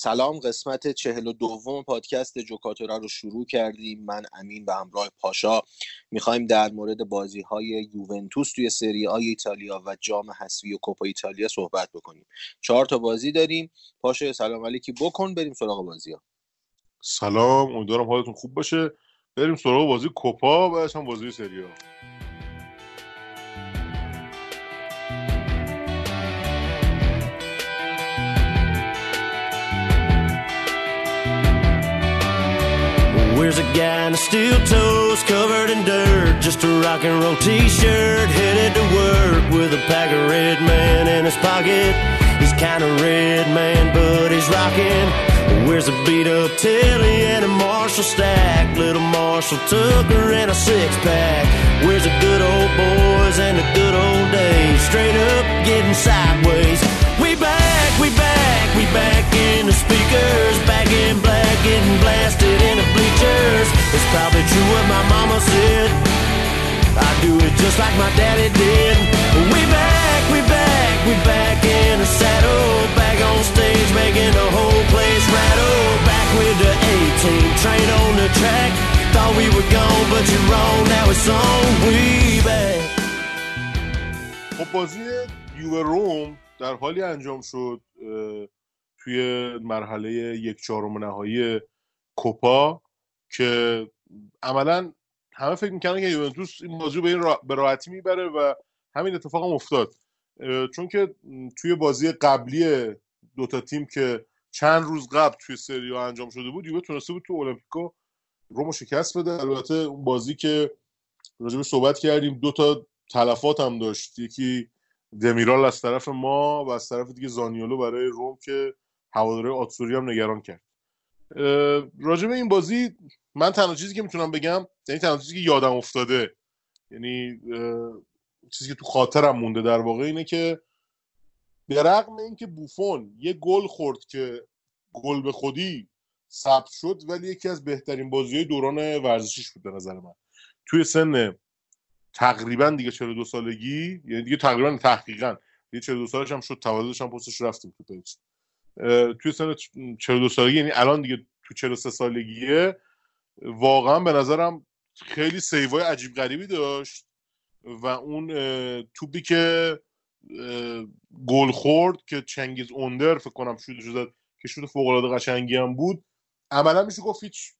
سلام قسمت چهل و دوم پادکست جوکاتورا رو شروع کردیم. من امین و همراه پاشا می‌خوایم در مورد بازی های یوونتوس توی سری های ایتالیا و جام حسوی و کوپا ایتالیا صحبت بکنیم. چهار تا بازی داریم. پاشا سلام علیکی. بکن بریم سراغ بازی ها سلام امیدوارم حالتون خوب باشه. بریم سراغ بازی کوپا و هم بازی سری ها Where's a guy in a steel toes covered in dirt? Just a rock and roll t-shirt, headed to work with a pack of red man in his pocket. He's kinda red man, but he's rocking. Where's a beat up Tilly and a Marshall stack? Little Marshall Tucker and a six pack. Where's the good old boys and the good old days? Straight up getting sideways. We back, we back, we back in the speakers, back in black, getting blasted in the bleachers. It's probably true what my mama said. I do it just like my daddy did. We back, we back, we back in the saddle, back on stage, making the whole place rattle. Back with the 18 train on the track. Thought we were gone, but you're wrong. Now it's on. We back. خب بازی یووه روم در حالی انجام شد توی مرحله یک چهارم نهایی کوپا که عملا همه فکر می‌کنن که یوونتوس این بازی به این به راحتی می‌بره و همین اتفاق هم افتاد چون که توی بازی قبلی دوتا تیم که چند روز قبل توی سریا انجام شده بود یووه تونسته بود تو المپیکو رومو شکست بده. البته اون بازی که راجبه صحبت کردیم دوتا تلفات هم داشت. یکی دمیرال از طرف ما و از طرف دیگه زانیولو برای روم که هواداره آتسوری هم نگران کرد. راجع به این بازی من تنها چیزی که می‌تونم بگم یعنی تنها چیزی که یادم افتاده یعنی چیزی که تو خاطرم مونده در واقع اینه که به رغم اینکه بوفون یه گل خورد که گل به خودی ثبت شد ولی یکی از بهترین بازی دوران ورزشیش بود به نظر من. توی سن تقریبا دیگه 42 سالگی یعنی دیگه تقریبا تحقیقا. دیگه 42 سالش هم شد تولدش هم پستش رفتیم تو پیج. توی سن 42 سالگی یعنی الان دیگه تو 43 سالگیه. واقعا به نظرم خیلی سیوای عجیب غریبی داشت و اون توپی که گل خورد که چنگیز اوندر فکر کنم شده شده که شده فوق العاده قشنگی هم بود عملا میشه گفت هیچ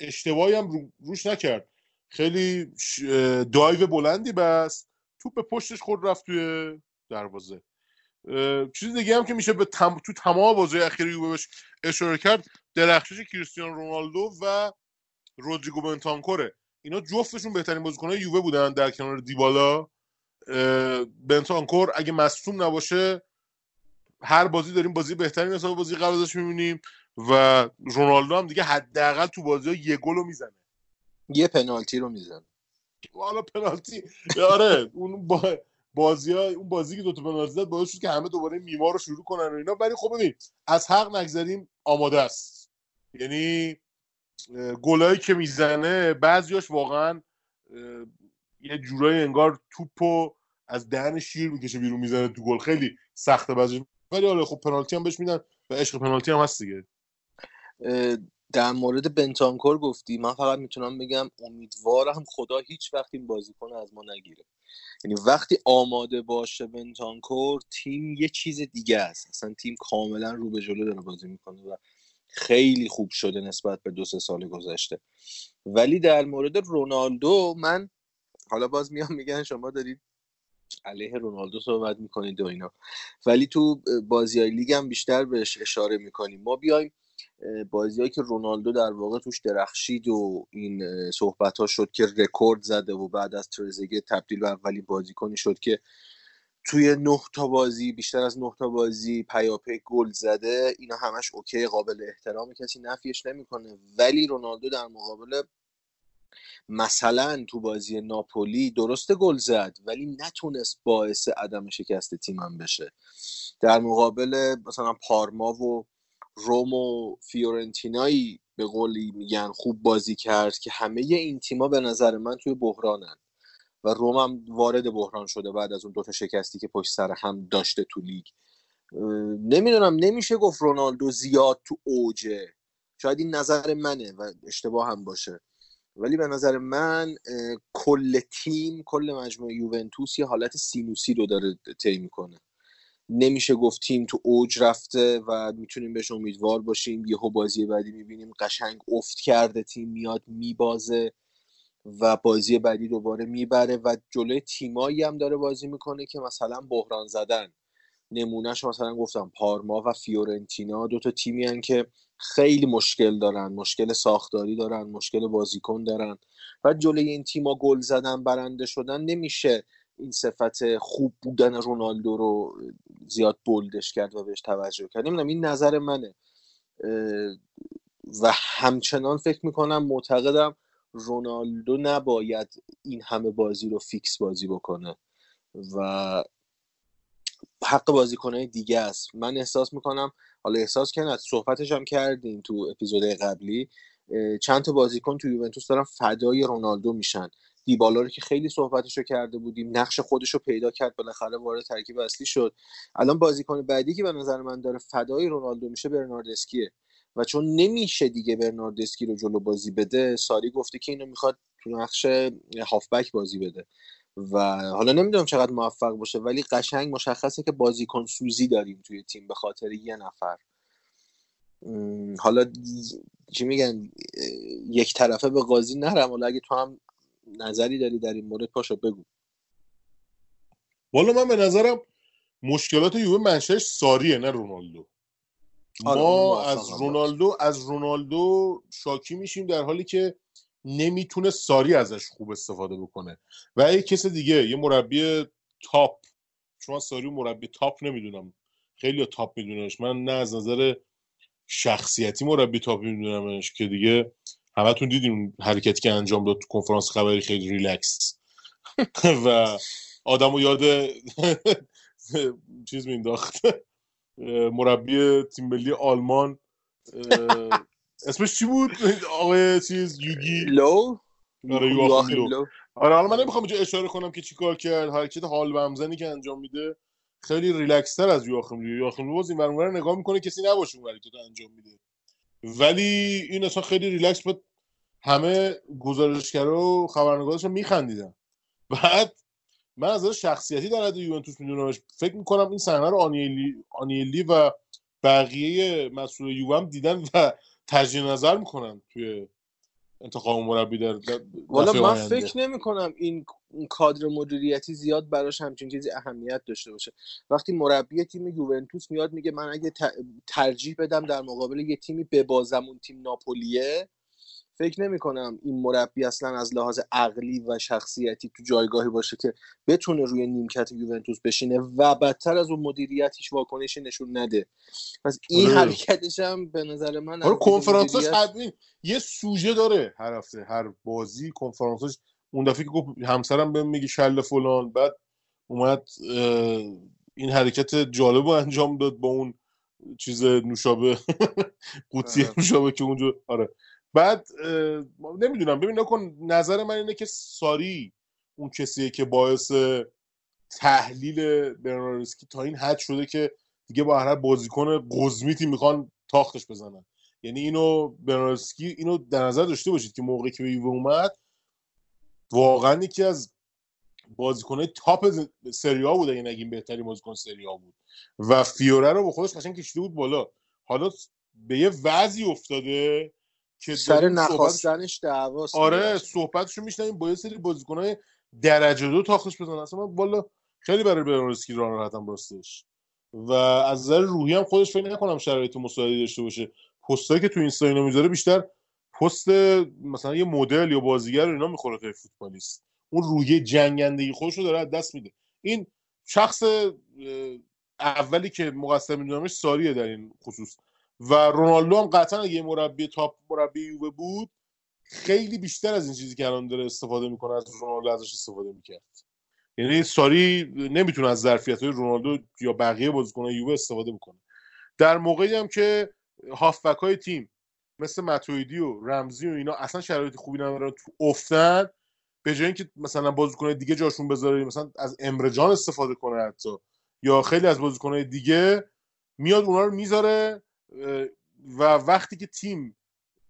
اشتباهی هم روش نکرد. خیلی دایو بلندی بس توپ به پشتش خورد رفت توی دروازه. چیز دیگه هم که میشه به تم... تو تمام بازی اخیر یووه بهش اشاره کرد درخشش کریستیانو رونالدو و رودریگو بنتانکوره. اینا جفتشون بهترین بازیکنهای یووه بودن در کنار دیبالا. بنتانکور اگه مصوم نباشه هر بازی داریم بازی بهتری نسبت بازی قبل ازش می‌بینیم و رونالدو هم دیگه حداقل تو بازی ها یه گل رو می‌زنه. یه پنالتی رو می‌زنه. حالا پنالتی آره اون با بازی ها اون بازی که دو تا پنالتی زد باعث شد که همه دوباره میمار رو شروع کنن و اینا. ولی خب ببین از حق نگذریم آماده است. یعنی گلایی که می‌زنه بعضیاش واقعا یه جورایی انگار توپو از دهن شیر می‌کشه بیرون می‌زنه تو گل. خیلی سخته بعضی ولی حالا خب پنالتی هم بهش میدن و عشق پنالتی هم هست دیگه. در مورد بنتانکور گفتی من فقط می‌تونم بگم امیدوارم خدا هیچ وقت این بازیکن از ما نگیره. یعنی وقتی آماده باشه بنتانکور تیم یه چیز دیگه است. اصلا تیم کاملا رو به جلو داره بازی می‌کنه و خیلی خوب شده نسبت به دو سه سال گذشته. ولی در مورد رونالدو من حالا باز میام میگن شما دارید علیه رونالدو صحبت می‌کنید و اینا. ولی تو بازی های لیگ هم بیشتر بهش اشاره می‌کنیم. ما بیایم بازیهایی که رونالدو در واقع توش درخشید و این صحبت ها شد که رکورد زده و بعد از ترزگه تبدیل به اولین بازیکنی شد که توی نه تا بازی بیشتر از نه تا بازی پیاپی گل زده. اینا همش اوکی قابل احترام کسی نفیش نمی‌کنه. ولی رونالدو در مقابل مثلا تو بازی ناپولی درست گل زد ولی نتونست باعث عدم شکست تیمم بشه. در مقابل مثلا پارما و روم و فیورنتینایی به قولی میگن خوب بازی کرد که همه این تیما به نظر من توی بحرانن. و روم هم وارد بحران شده بعد از اون دوتا شکستی که پشت سر هم داشته تو لیگ. نمی‌دونم نمیشه گفت رونالدو زیاد تو اوجه. شاید این نظر منه و اشتباه هم باشه. ولی به نظر من کل تیم کل مجموعه یوونتوس یه حالت سینوسی رو داره طی می‌کنه. نمیشه گفت تیم تو اوج رفته و می‌تونیم بهش امیدوار باشیم. یهو بازی بعدی می‌بینیم قشنگ افت کرده تیم میاد میبازه و بازی بعدی دوباره می‌بره و جلوی تیمایی هم داره بازی می‌کنه که مثلا بحران زدن. نمونهش مثلا گفتم پارما و فیورنتینا دو تا تیمی هن که خیلی مشکل دارن مشکل ساختاری دارن مشکل بازیکن دارن و جلوی این تیما گل زدن برنده شدن نمیشه. این صفت خوب بودن رونالدو رو زیاد بولدش کرد و بهش توجه کرد. نمی‌دونم این نظر منه. و همچنان فکر می‌کنم معتقدم رونالدو نباید این همه بازی رو fix بازی بکنه و حق بازیکنهای دیگه است. من احساس می‌کنم حالا احساس کنید صحبتش هم کردیم تو اپیزود قبلی چند تا بازیکن تو یوونتوس دارن فدای رونالدو میشن. دیبالا رو که خیلی صحبتش رو کرده بودیم نقش خودش رو پیدا کرد بالاخره وارد ترکیب اصلی شد. الان بازیکن بعدی که به نظر من داره فدای رونالدو میشه برناردسکیه. و چون نمیشه دیگه برناردسکی رو جلو بازی بده ساری گفته که اینو می‌خواد تو نقش هافبک بازی بده. و حالا نمی‌دونم چقدر موفق باشه ولی قشنگ مشخصه که بازیکن سوزی داریم توی تیم به خاطر یه نفر. حالا چی میگن یک طرفه به قاضی نرم. حالا اگه تو هم نظری داری در این مورد؟ پاشو بگو. والا من به نظرم مشکلات یووه منشهش ساریه نه رونالدو. آره، ما از رونالدو از رونالدو شاکی میشیم در حالی که نمی‌تونه ساری ازش خوب استفاده بکنه. و یه کس دیگه یه مربی تاپ. شما ساری مربی تاپ نمی‌دونم. خیلی تاپ میدونمش. من نه از نظر شخصیتی مربی تاپ میدونمش که دیگه همتون دیدیم حرکتی که انجام داد تو کنفرانس خبری خیلی ریلکس. و آدمو یاد چیز مینداخت مربی تیم ملی آلمان اسمش چی بود؟ آقای چیز یوگی. لو؟ آره آره حالا من نمی‌خوام اینجا اشاره کنم که چیکار کرد حرکت حال بهم زنی که انجام میده خیلی ریلکس تر از یواخیم لو یواخیم لو این نگاه می‌کنه کسی نباشه اون که انجام میده. ولی این اصلا خیلی ریلکس بود. همه گزارشگرا و خبرنگارش میخندیدن بعد من از شخصیتی در حد یوونتوس میدونمش. فکر می‌کنم این صحنه رو آنیلی, آنیلی و بقیه مسئول یووم دیدن و تجدید نظر می‌کنن توی انتخاب مربی در والا من فکر نمی کنم این کادر مدیریتی زیاد براش همچین چیزی اهمیت داشته باشه وقتی مربی تیم یوونتوس میاد میگه من اگه ترجیح بدم در مقابل یه تیمی ببازم اون تیم ناپولیه فکر نمی کنم این مربی اصلا از لحاظ عقلی و شخصیتی تو جایگاهی باشه که بتونه روی نیمکت یوونتوس بشینه و بدتر از اون مدیریت هیچ واکنشی نشون نده پس این آره. حرکتش هم به نظر من آره کنفرانسش مدیریت... یه سوژه داره هر هفته هر بازی کنفرانسش اون دفعه که گفت همسرم بهم میگه شل فلان بعد اومد این حرکت جالب رو انجام داد با اون چیز نوشابه قوطی آره. نوشابه که اونجا آره بعد نمی‌دونم ببین نکن نظر من اینه که ساری اون کسیه که باعث تحلیل برناردسکی تا این حد شده که دیگه با هر بازیکن قزمیتی می‌خوان تاختش بزنن یعنی اینو برناردسکی اینو در نظر داشته باشید که موقعی که به اومد واقعا یکی از بازیکنهای تاپ سریا بود اگه نگیم بهترین بازیکن سریا بود. و فیوره رو با خودش قشنگ کشیده بود بالا. حالا به یه وضعی افتاده که سر نخواستنش دعواست آره صحبتشو میشنیم با یه سری بازیکنای درجه دو تاخش بزنن. اصلا من والا خیلی برای برنارسکی ران راحتم راستش. و از نظر روحی هم خودش فکر نکنم شرایط مساعدی داشته باشه. پستایی که تو اینستا می‌ذاره بیشتر پست مثلا یه مدل یا بازیگر اینا می‌خوره تا فوتبالیست. اون روحیه جنگندگی خودش رو داره دست میده. این شخص اولی که مقصر میدونمش ساریه در این خصوص. و رونالدو هم قطعا اگه مربی تاپ مربی یووه بود خیلی بیشتر از این چیزی که الان داره استفاده می‌کنه از رونالدو ازش استفاده می‌کرد. یعنی ساری نمی‌تونه از ظرفیت های رونالدو یا بقیه بازیکنان یووه استفاده بکنه. در موقعی هم که هافبک های تیم مثل متویدی و رمزی و اینا اصلا شرایط خوبی ندارن تو افتن به جای اینکه مثلا بازیکن دیگه جاشون بذاره مثلا از امرجان استفاده کنه حتی یا خیلی از بازیکنهای دیگه میاد اونا رو می‌ذاره و وقتی که تیم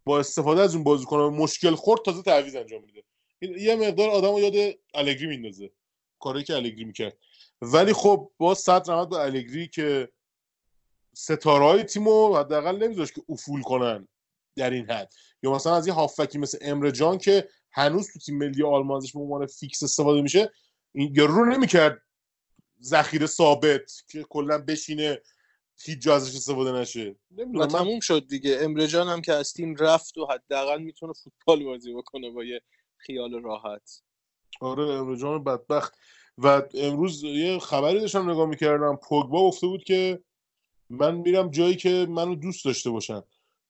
با استفاده از اون بازیکن مشکل خورد تازه تعویض انجام میده. یه مقدار آدم یاد الگری میندازه کاری که الگری می‌کرد. ولی خب با صد رحمت به الگری که ستاره های تیم رو حداقل نمیذاش که افول کنن. در این حد. یا مثلا از یه هافکی مثل امر جان که هنوز تو تیم ملی آلمان ازش به عنوان فیکس استفاده میشه این رو نمی‌کرد ذخیره ثابت که کلا بشینه هیچ جا ازش استفاده نشه. و تموم شد دیگه. امرجان هم که از تیم رفت و حداقل می‌تونه فوتبال بازی بکنه با یه خیال راحت. آره امرجان بدبخت. و امروز یه خبری داشتم نگاه می‌کردم. پوگبا گفته بود که من میرم جایی که منو دوست داشته باشن.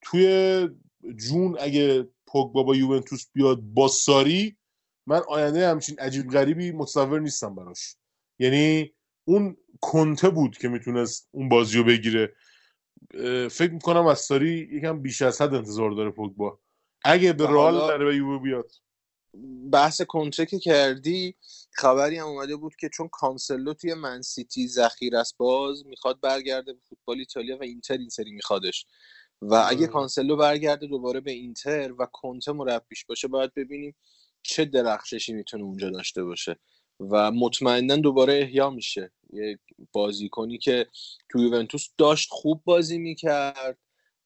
توی جون اگه پوگبا با یوونتوس بیاد با ساری من آینده همچین عجیب غریبی متصور نیستم براش. یعنی اون کنته بود که می‌تونست اون بازی رو بگیره فکر می‌کنم از ساری یکم بیش از حد انتظار داره پوگبا. اگه به رئال نره به یووه بیاد. بحث کنته رو که کردی خبری هم اومده بود که چون کانسلو توی منسیتی ذخیر است باز می‌خواد برگرده به فوتبال ایتالیا و اینتر این سری میخوادش. و اگه کانسلو برگرده دوباره به اینتر و کنته مربیش باشه باید ببینیم چه درخششی می‌تونه اونجا داشته باشه. و مطمئنا دوباره احیا میشه. یک بازیکنی که تو یوونتوس داشت خوب بازی می‌کرد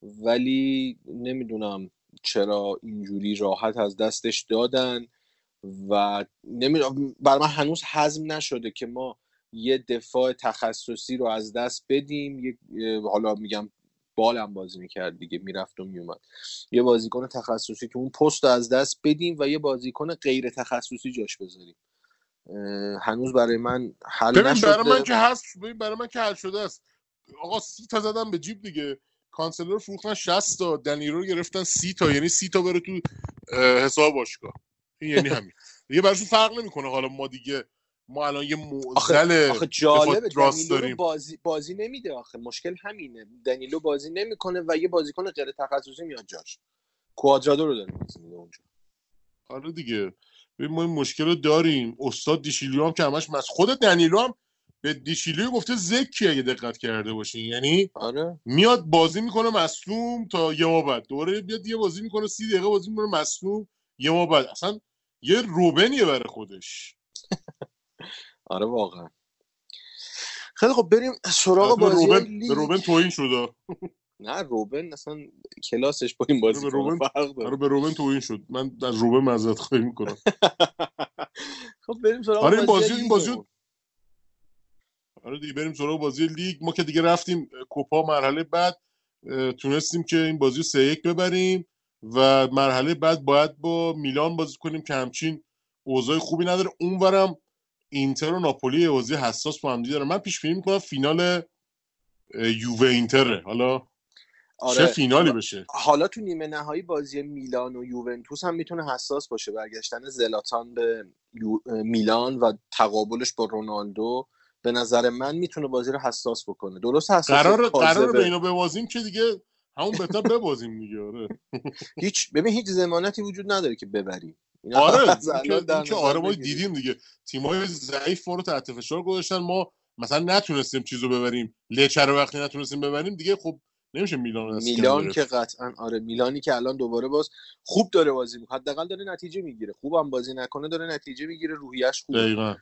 ولی نمی‌دونم چرا اینجوری راحت از دستش دادن و نمی‌دونم بر من هنوز حزم نشده که ما یه دفاع تخصصی رو از دست بدیم حالا میگم بالم بازی می‌کرد دیگه می‌رفت و میومد یه بازیکن تخصصی که اون پست از دست بدیم و یه بازیکن غیر تخصصی جاش بذاریم. هنوز برای من حل نشده. برای من که هست برای من که حل شده است. آقا سی تا زدم به جیب دیگه. کانسلر رو فروختن 60 تا دنیرو رو گرفتن سی تا. یعنی سی تا بره تو حساب باشگاه. این یعنی همین. دیگه براشون فرق نمی‌کنه حالا ما دیگه ما الان یه معضل آخه جالبه داریم. بازی بازی نمیده آخه. مشکل همینه. دنیلو بازی نمی‌کنه و یه بازیکن غیر تخصصی میاد جاش. کوادرادو رو داره بازی میده اونجا آره دیگه. ببین ما این مشکل رو داریم. استاد دیشیلیو هم که همش مس خود دنیلو هم به دیشیلیو گفته زکی اگه دقت کرده باشین. یعنی آره. میاد بازی می‌کنه مصوم تا یه ما بعد. دوره بیاد یه بازی می‌کنه سی دقیقه بازی می‌کنه مصوم یه ما بعد. اصلا یه روبنیه برای خودش. آره واقعا. خیلی خب بریم سراغ بازی روبن لیگ. روبن توهین شد. نه روبن اصلا کلاسش با این بازی به روبن فرق داره. آره به روبن توهین شد. من از روبن معذرت خواهی می‌کنم. خب بریم سراغ آره این بازی این بازی. آره دیگه بریم سراغ بازی لیگ. ما که دیگه رفتیم کوپا مرحله بعد تونستیم که این بازی رو سه یک ببریم و مرحله بعد باید با میلان بازی کنیم که همچین اوضاع خوبی نداره. اونورم اینتر و ناپولی بازی حساس با هم داره. من پیش بینی می‌کنم فینال یووه اینتره. حالا آره. چه فینالی بشه؟ حالا تو نیمه نهایی بازی میلان و یوونتوس هم می‌تونه حساس باشه. برگشتن زلاتان به یو... میلان و تقابلش با رونالدو به نظر من می‌تونه بازی رو حساس بکنه. درست حساس قرار قرار. به اینو ببازیم که دیگه همون بهتر ببازیم دیگه آره. هیچ ببین هیچ ضمانتی وجود نداره که ببریم. آره این که, آره ما. دیدیم دیگه. تیمای ضعیف ما رو تحت فشار گذاشتن. ما مثلا نتونستیم چیزو ببریم. لچه رو وقتی نتونستیم ببریم دیگه خب نمیشه میلان میلان. که قطعا آره میلانی که الان دوباره باز خوب داره بازی می‌کنه. حداقل داره نتیجه می‌گیره. خوبم بازی نکنه داره نتیجه می‌گیره. روحیش خوبه. دقیقا.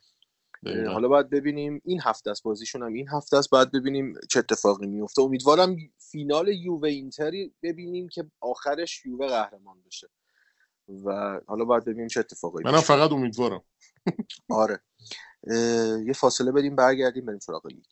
دقیقاً. حالا باید ببینیم. این هفته است بازیشون هم. این هفته است باید ببینیم چه اتفاقی میفته امیدوارم فینال یووه اینتری ببینیم که آخرش یووه قهرمان بشه. و حالا باید ببینیم چه اتفاقی منم فقط امیدوارم. آره. یه فاصله بدیم برگردیم بریم سراغ لیگ.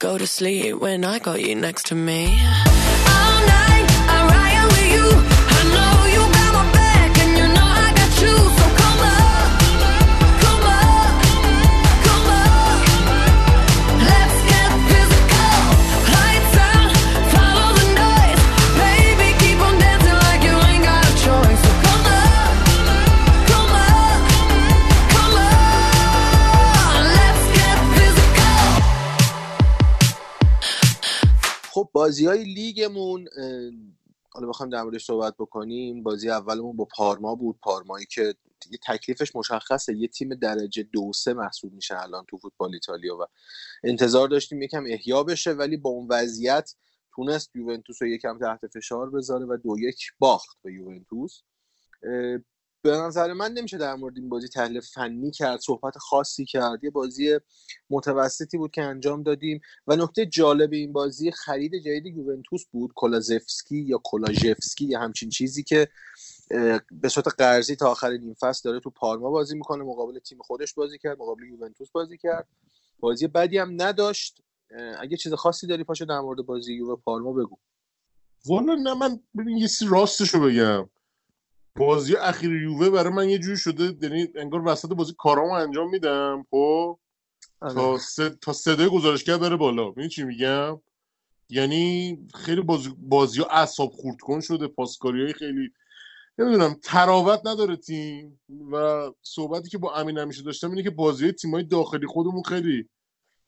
Go to sleep when I got you next to me? All night, I ride with you. I know بازی های لیگمون حالا بخوایم در موردش صحبت بکنیم. بازی اولمون با پارما بود. پارمایی که یه تکلیفش مشخصه. یه تیم درجه دو سه محسوب میشه الان تو فوتبال ایتالیا و انتظار داشتیم یکم احیا بشه ولی با اون وضعیت تونست یوونتوس رو یکم تحت فشار بذاره و دو یک باخت به یوونتوس. به نظر من نمیشه در مورد این بازی تحلیل فنی کرد صحبت خاصی کرد. یه بازی متوسطی بود که انجام دادیم و نکته جالب این بازی خرید جدید یوونتوس بود کلازفسکی یا کلاژفسکی یا همچین چیزی که به صورت قرضی تا آخر نیم فصل داره تو پارما بازی می‌کنه مقابل تیم خودش بازی کرد مقابل یوونتوس بازی کرد. بازی بدی هم نداشت. اگه چیز خاصی داری پاشو در مورد بازی یووه پارما بگو. والا نه من ببین یه راستشو بگم. بازی اخیر یووه برای من یه جوری شده یعنی انگار وسط بازی کارامو انجام میدم خب؟ تا سه تا صدای گزارشگر بره بالا. ببین چی میگم؟ یعنی خیلی بازی بازی ها اعصاب خورد کن شده پاسکاری های خیلی نمی‌دونم تراوت نداره تیم. و صحبتی که با امین همیشه داشتم اینه که بازی تیمای داخلی خودمون خیلی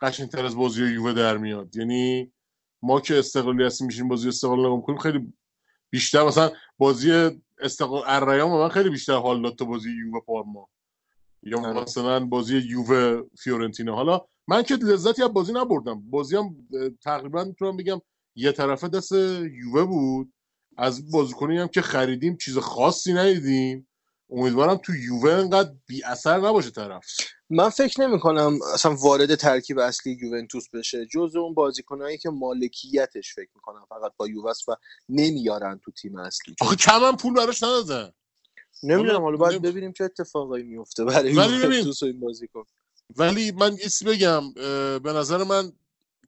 قشنگتر از بازی یووه در میاد. یعنی ما که استقلالی هستیم میشیم بازی استقلال نگاه می‌کنیم خیلی بیشتر مثلا بازی استقلال الریان من خیلی بیشتر حال داد تا بازی یووه پارما. یا آره. مثلا بازی یووه فیورنتینا. حالا من که لذتی از بازی نبردم. بازی هم تقریبا می‌تونم بگم یه طرفه دست یووه بود. از بازیکنی هم که خریدیم چیز خاصی ندیدیم. امیدوارم تو یووه انقدر بی اثر نباشه طرف. من فکر نمی کنم اصلا وارد ترکیب اصلی یوونتوس بشه. جز اون بازیکنایی که مالکیتش فکر می‌کنم فقط با یووس و نمیارن تو تیم اصلی. آخه کم هم پول براش ندادن نمی‌دونم حالا باید ببینیم چه اتفاقایی میفته برای یوونتوس و این بازیکن. ولی من یه بگم به نظر من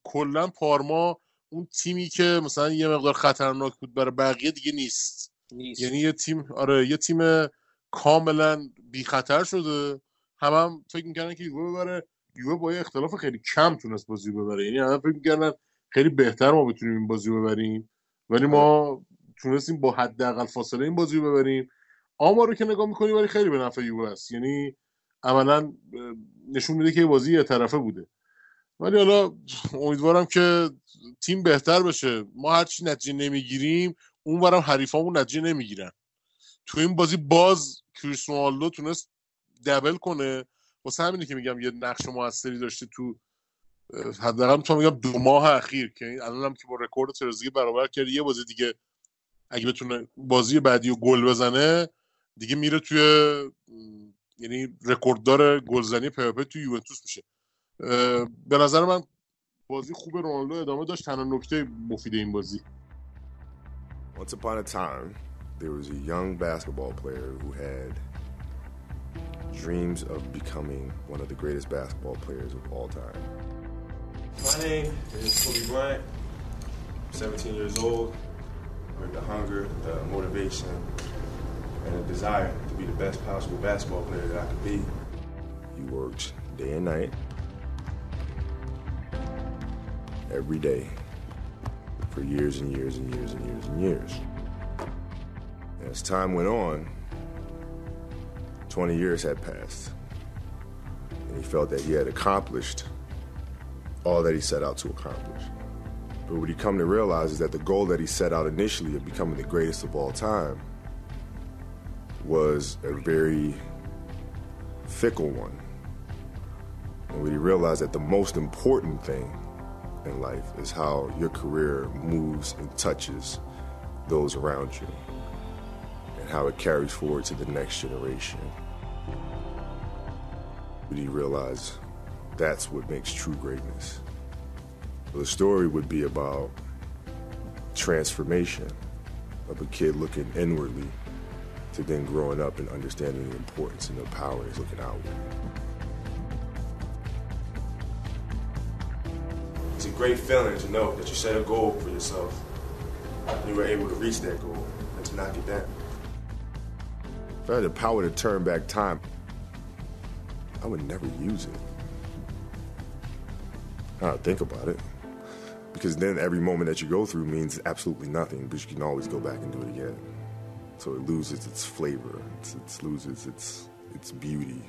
کلا پارما اون تیمی که مثلا یه مقدار خطرناک بود برای بقیه دیگه نیست. نیست. یعنی یه تیم آره یه تیم کاملا بی خطر شده. هم, هم فکر می‌کردن که یووه ببره. یووه با یه اختلاف خیلی کم تونست بازی ببره. یعنی همه فکر می‌کردن خیلی بهتر ما بتونیم این بازی ببریم. ولی ما تونستیم با حداقل فاصله این بازی ببریم. آمار رو که نگاه می‌کنی ولی خیلی به نفع یووه است. یعنی عملا نشون میده که بازی یه طرفه بوده. ولی حالا امیدوارم که تیم بهتر بشه. ما هرچی نتیجه نمی‌گیریم اونورم حریفامون نتیجه نمی‌گیرن. تو این بازی باز کریستیانو رونالدو تونست دبل کنه. واسه همینه که میگم یه نقش موثری داشته تو حداقل می‌تونم بگم دو ماه اخیر که این الانم که با رکورد ترزیگی برابر کرد یه بازی دیگه اگه بتونه بازی بعدی و گل بزنه دیگه میره توی یعنی رکورددار گلزنی پیاپی توی یوونتوس میشه. به نظر من بازی خوب رونالدو ادامه داشت تنها نکته مفید این بازی. Once upon a time, there was a young basketball player who had dreams of becoming one of the greatest basketball players of all time. My name is Kobe Bryant. I'm 17 years old. With the hunger, the motivation, and the desire to be the best possible basketball player that I could be. You worked day and night, every day, for years and years and years and years and years. And as time went on, 20 years had passed, and he felt that he had accomplished all that he set out to accomplish. But what he come to realize is that the goal that he set out initially of becoming the greatest of all time was a very fickle one. And when he realized that the most important thing in life is how your career moves and touches those around you and how it carries forward to the next generation. Realized that's what makes true greatness. The story would be about transformation of a kid looking inwardly to then growing up and understanding the importance and the power is looking outward. It's a great feeling to know that you set a goal for yourself and you were able to reach that goal and to knock it down. If I had the power to turn back time, I would never use it. I don't think about it. Because then every moment that you go through means absolutely nothing, but you can always go back and do it again. So it loses its flavor, it's, it loses its, its beauty.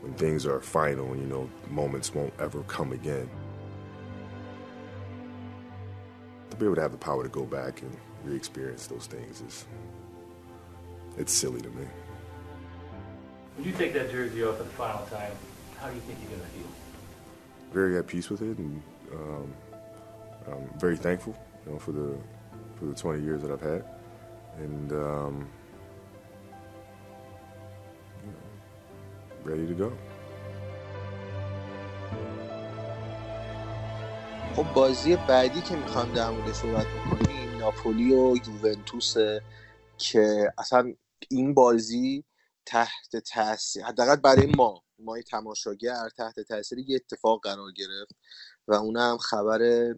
When things are final, you know, moments won't ever come again. To be able to have the power to go back and re-experience those things is it's silly to me. When you take that jersey off for the final time, how do you think you're going to feel? Very at peace with it, and um, I'm very thankful, you know, for the for the 20 years that I've had, and um, you know, ready to go. خب بازی بعدی که میخوام در مورد صحبت بکنیم ناپولی و یوونتوسه که اصلا این بازی تحت تاثیر حداقل برای ما ما تماشاگر تحت تاثیر یه اتفاق قرار گرفت و اونم خبر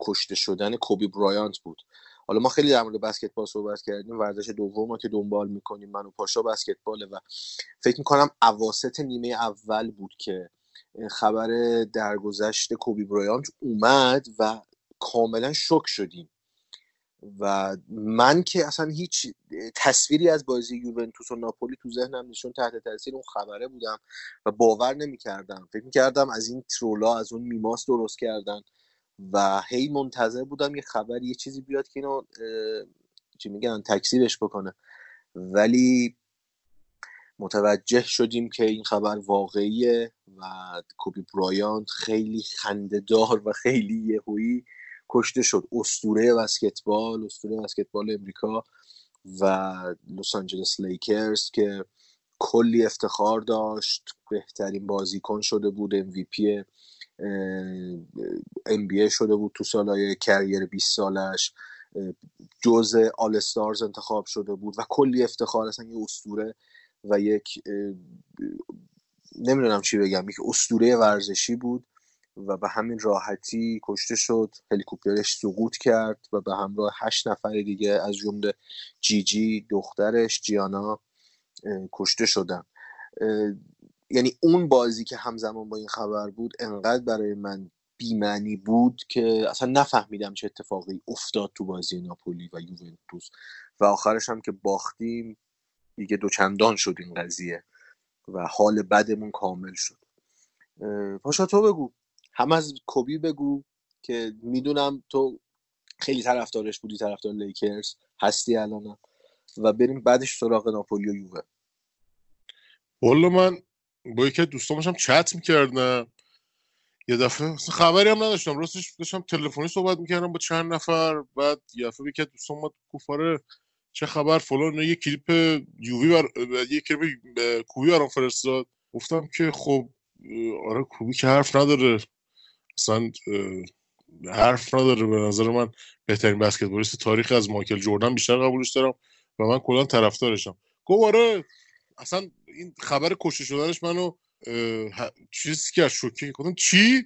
کشته شدن کوبی برایانت بود. حالا ما خیلی در مورد بسکتبال صحبت کردیم ورزش دوم که دنبال می‌کنیم من و پاشا بسکتباله و فکر می‌کنم اواسط نیمه اول بود که خبر درگذشت کوبی برایانت اومد و کاملا شوک شدیم. و من که اصلا هیچ تصویری از بازی یوونتوس و ناپولی تو ذهنم نشون تحت تاثیر اون خبره بودم و باور نمی‌کردم. فکر می‌کردم از این ترولا از اون میماس درست کردن و هی منتظر بودم یه خبر یه چیزی بیاد که اینو چی میگن تکذیبش بکنه. ولی متوجه شدیم که این خبر واقعیه و کوبی برایانت خیلی خندهدار و خیلی یهویی کشته شد. اسطوره بسکتبال اسطوره بسکتبال امریکا و لس آنجلس لیکرز که کلی افتخار داشت. بهترین بازیکن شده بود MVP NBA شده بود تو سالهای کریر 20 سالش. جز آل استارز انتخاب شده بود و کلی افتخار. اصلا یه اسطوره و یک نمی‌دونم چی بگم یک اسطوره ورزشی بود. و به همین راحتی کشته شد. هلیکوپترش سقوط کرد و به همراه هشت نفر دیگه از جمله جیجی دخترش جیانا کشته شدن. یعنی اون بازی که همزمان با این خبر بود انقدر برای من بیمعنی بود که اصلا نفهمیدم چه اتفاقی افتاد تو بازی ناپولی و یوونتوس. و آخرش هم که باختیم دیگه دوچندان شد این قضیه و حال بدمون کامل شد. پاشا تو بگو. هم از کوبی بگو که می‌دونم تو خیلی طرفدارش بودی طرفدار لیکرز هستی الانم و بریم بعدش سراغ ناپولی و یووه. والا من با یکی دوستان داشتم چت می‌کردم. یه دفعه خبری هم نداشتم. راستش داشتم تلفنی صحبت می‌کردم با چند نفر. بعد یه دفعه یکی دوستان اومد گفت آره چه خبر فلان؟ یه کلیپ یووی بر... یه کلیپ کوبی برام فرستاد. گفتم که خب آره کوبی که حرف نداره. اصلا حرف نداره به نظر من بهترین بسکتبالیست تاریخ از مایکل جردن بیشتر قبولش دارم و من کلا طرفدارشم. گفت آره اصلا این خبر کشته شدنش منو اه، ه- چیز کرد شوکه گفتم چی؟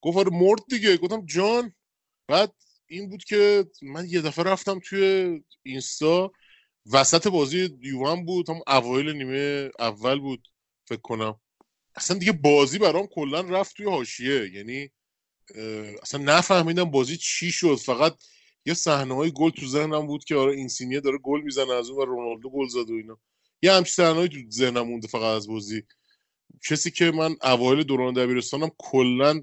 گفت آره مرد دیگه. گفتم جان بعد این بود که من یه دفعه رفتم توی اینستا وسط بازی یوون بود هم اوایل نیمه اول بود فکر کنم. اصلا دیگه بازی برام کلا رفت توی حاشیه. یعنی اصلا نفهمیدم بازی چی شد. فقط یه صحنه های گل تو ذهنم بود که آره اینسینیه داره گل می‌زنه از اون و رونالدو گل زد و اینا. یه همچین صحنه‌ای تو ذهنم مونده فقط از بازی. کسی که من اوایل دوران دبیرستانم کلا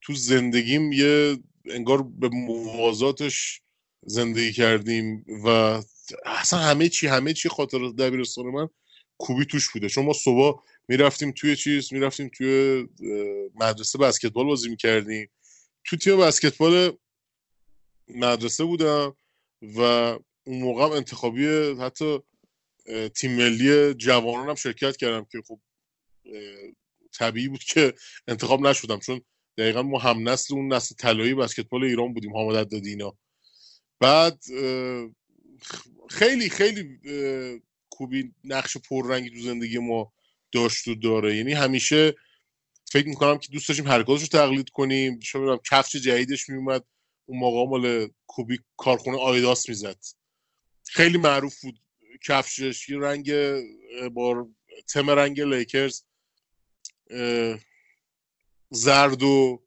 تو زندگیم یه انگار به موازاتش زندگی کردیم و اصلا همه چی همه چی خاطر دبیرستان من کوبی توش بوده. چون ما صبح می‌رفتیم توی چیز می‌رفتیم توی مدرسه بسکتبال بازی می‌کردیم. تو تیم بسکتبال مدرسه بودم و اون موقع هم انتخابی حتی تیم ملی جوانان هم شرکت کردم که خب طبیعی بود که انتخاب نشدم. چون دقیقا ما هم نسل اون نسل طلایی بسکتبال ایران بودیم حامد عدادی اینا بعد خیلی خیلی کوبی نقش پررنگی تو زندگی ما داشت و داره. یعنی همیشه فکر می‌کنم که دوست داشتیم حرکاتش رو تقلید کنیم. شما کفش جدیدش میومد اون موقع مال کوبی کارخونه آیداس می‌زد. خیلی معروف بود کفشش. یه رنگ با تم رنگ لیکرز زرد و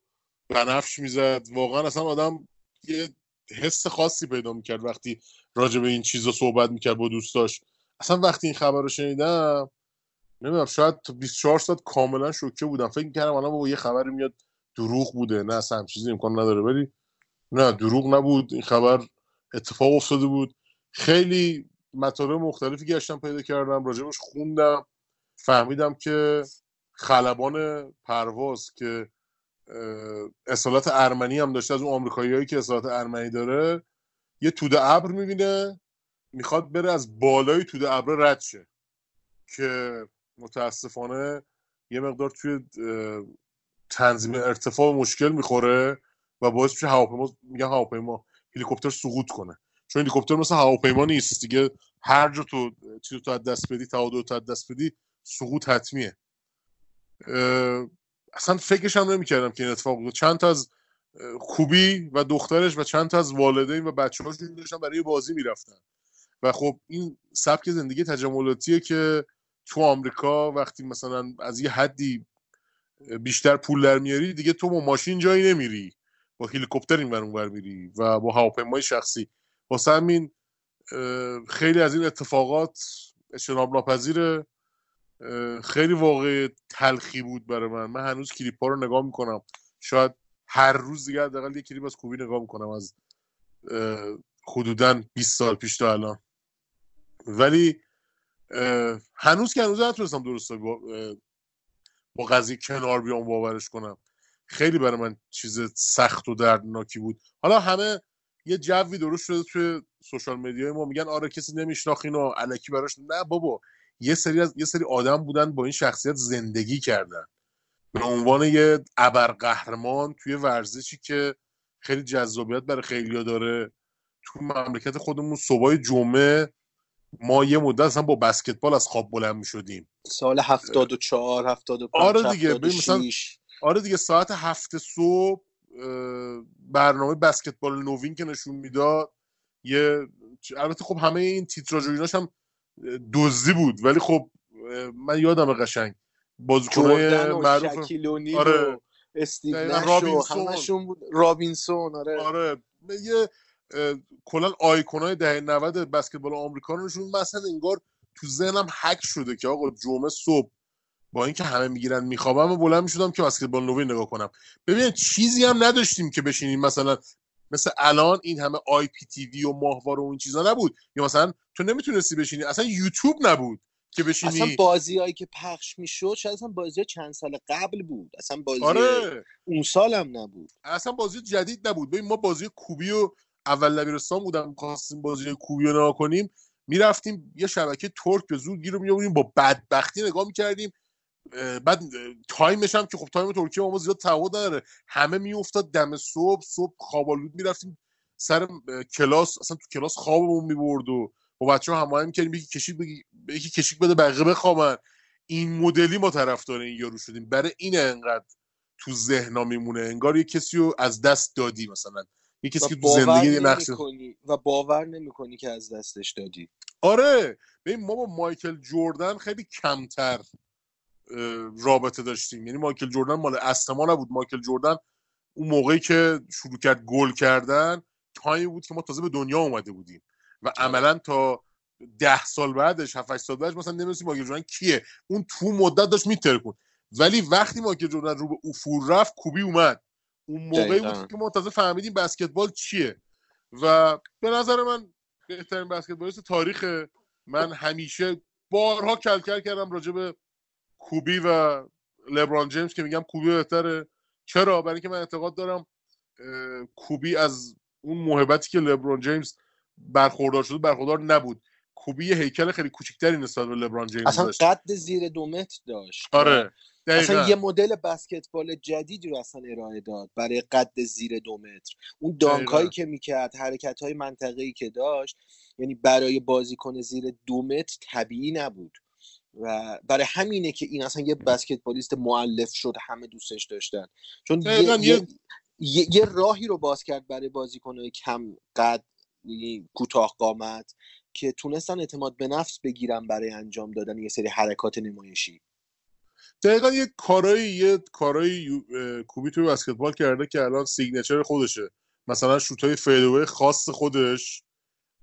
بنفش می‌زد. واقعا اصلا آدم یه حس خاصی پیدا می‌کرد وقتی راجع به این چیزا صحبت می‌کرد با دوستاش. اصلا وقتی این خبر رو شنیدم نمی‌دونم شاید تا 24 ساعت کاملا شوکه بودم. فکر می‌کردم الان با یه خبری میاد دروغ بوده. نه اصلا چیزی امکان نداره. ولی نه دروغ نبود. این خبر اتفاق افتاده بود. خیلی مطالب مختلفی گشتم پیدا کردم. راجبش خوندم. فهمیدم که خلبان پرواز که اصالت ارمنی هم داشته از اون آمریکاییایی که اصالت ارمنی داره یه توده ابر می‌بینه. می‌خواد بره از بالای توده ابر رد شه. که متاسفانه یه مقدار توی تنظیم ارتفاع مشکل می‌خوره و باعث میشه هواپیما میگن هواپیما هلیکوپتر سقوط کنه. چون هلیکوپتر مثل هواپیما نیست دیگه. هر جا تو چیزو تو دست بدی تعادل تو دست بدی سقوط حتمیه. اصلا فکرش هم نمی‌کردم که این اتفاق بود چند تا از کوبی و دخترش و چند تا از والدین و بچه هاشون داشتن برای بازی می‌رفتن. و خب این سبک زندگی تجملاتیه که تو آمریکا وقتی مثلا از یه حدی بیشتر پول در میاری دیگه تو با ماشین جایی نمیری. با هلیکوپتر این ور اونور میری و با هواپیمای شخصی. واسه همین خیلی از این اتفاقات اجتناب ناپذیره خیلی واقع تلخی بود برای من. من هنوز کلیپ ها رو نگاه می‌کنم. شاید هر روز دیگه حداقل یه کلیپ از کوبی نگاه می‌کنم از حدودا 20 سال پیش تا الان. ولی هنوز که هنوز نتونستم درست با, با قضیه کنار بیام باورش کنم. خیلی برای من چیز سخت و دردناکی بود. حالا همه یه جوی درست شده توی سوشال مدیای ما. میگن آره کسی نمیشناخین و علکی براش. نه بابا. یه سری از یه سری آدم بودن با این شخصیت زندگی کردن. به عنوان یه ابرقهرمان توی ورزشی که خیلی جذابیت برای خیلیا داره. تو مملکت خودمون صبح جمعه ما یه مدت اصلا با بسکتبال از خواب بلند می‌شدیم. سال 74 75 آره دیگه، مثلا 76 آره دیگه ساعت هفت صبح برنامه بسکتبال نوین که نشون می‌داد یه البته خب همه این تیتراژ و ایناش هم دزدی بود ولی خب من یادم قشنگ. بازیکنای معروف شکیل اونیل آره. و دیوید رابینسون. همشون بود. رابینسون آره. آره. یه کلا آیکونای دهه 90 بسکتبال آمریکا رو نشون مثلا انگار تو ذهنم هک شده که آقا جمعه صبح با اینکه همه می‌گیرن میخوابم و بلند می‌شدم که بسکتبال نوین نگاه کنم. ببین چیزی هم نداشتیم که بشینیم مثلا مثل الان این همه آی پی تی وی و ماهواره و این چیزا نبود. یا مثلا تو نمی‌تونستی بشینی. اصلا یوتیوب نبود که بشینی. اصلا بازیهایی که پخش می‌شد شاید اصلا بازی چند سال قبل بود. اصلا بازی آره. اون سال هم نبود. اصلا بازی جدید نبود. ببین ما بازی کوبی و اول دبیرستان بودم خواستیم بازی کوبی رو نگاه کنیم. می‌رفتیم یه شبکه ترک به زور گیر می‌آوردیم با بدبختی نگاه می‌کردیم. بعد تایمش هم که خب تایم ترکیه ما زیاد تفاوت نداره. همه میافتاد دم صبح صبح خوابالود می‌رفتیم. سر کلاس اصلا تو کلاس خوابمون می‌برد و با بچه ها هماهنگ می‌کردیم یکی کشیک بگی یکی کشیک بده بقیه بخوابن. این مدلی ما طرفدار این یارو شدیم. برای این انقدر تو ذهنا میمونه. انگار یه کسی رو از دست دادی مثلا. یه کسی که تو زندگی یه و باور نمی‌کنی که از دستش دادی. آره ببین ما با مایکل جردن خیلی کمتر رابطه داشتیم. یعنی مایکل جردن مال اصل ما نبود. مایکل جردن اون موقعی که شروع کرد گل کردن تایمی بود که ما تازه به دنیا اومده بودیم. و عملا تا ده سال بعدش 7 سال بعدش مثلا نمی‌دونستیم مایکل جردن کیه. اون تو مدت داشت میترکون. ولی وقتی مایکل جردن رو به افول رفت کوبی اومد. اون موقعی. بود که ما تازه فهمیدیم بسکتبال چیه. و به نظر من بهترین بسکتبالیست تاریخ من همیشه بارها کلکل کردم راجع به کوبی و لبران جیمز که میگم کوبی بهتره. چرا؟ برای اینکه من اعتقاد دارم کوبی از اون محبتی که لبران جیمز برخوردار شده برخوردار نبود. کوبی یه هیکل خیلی کوچیکتری نسبت به لبران جیمز اصلا داشت. قد زیر دو متر داشت. آره. اصلا دقیقا. یه مدل بسکتبال جدیدی رو اصلا ارائه داد برای قد زیر دو متر. اون دانک دقیقاً. هایی که می‌کرد حرکت های منطقه‌ای که داشت یعنی برای بازیکن زیر دو متر طبیعی نبود. و برای همینه که این اصلا یه بسکتبالیست مؤلف شد همه دوستش داشتن. چون یه, یه- یه, یه راهی رو باز کرد برای بازیکنهای کم قد یعنی کوتاه قامت که تونستن اعتماد به نفس بگیرن برای انجام دادن یه سری حرکات نمایشی. دقیقا یه کارایی یه کارایی کوبی توی بسکتبال کرده که الان signature خودشه مثلا شوتای fadeaway خاص خودش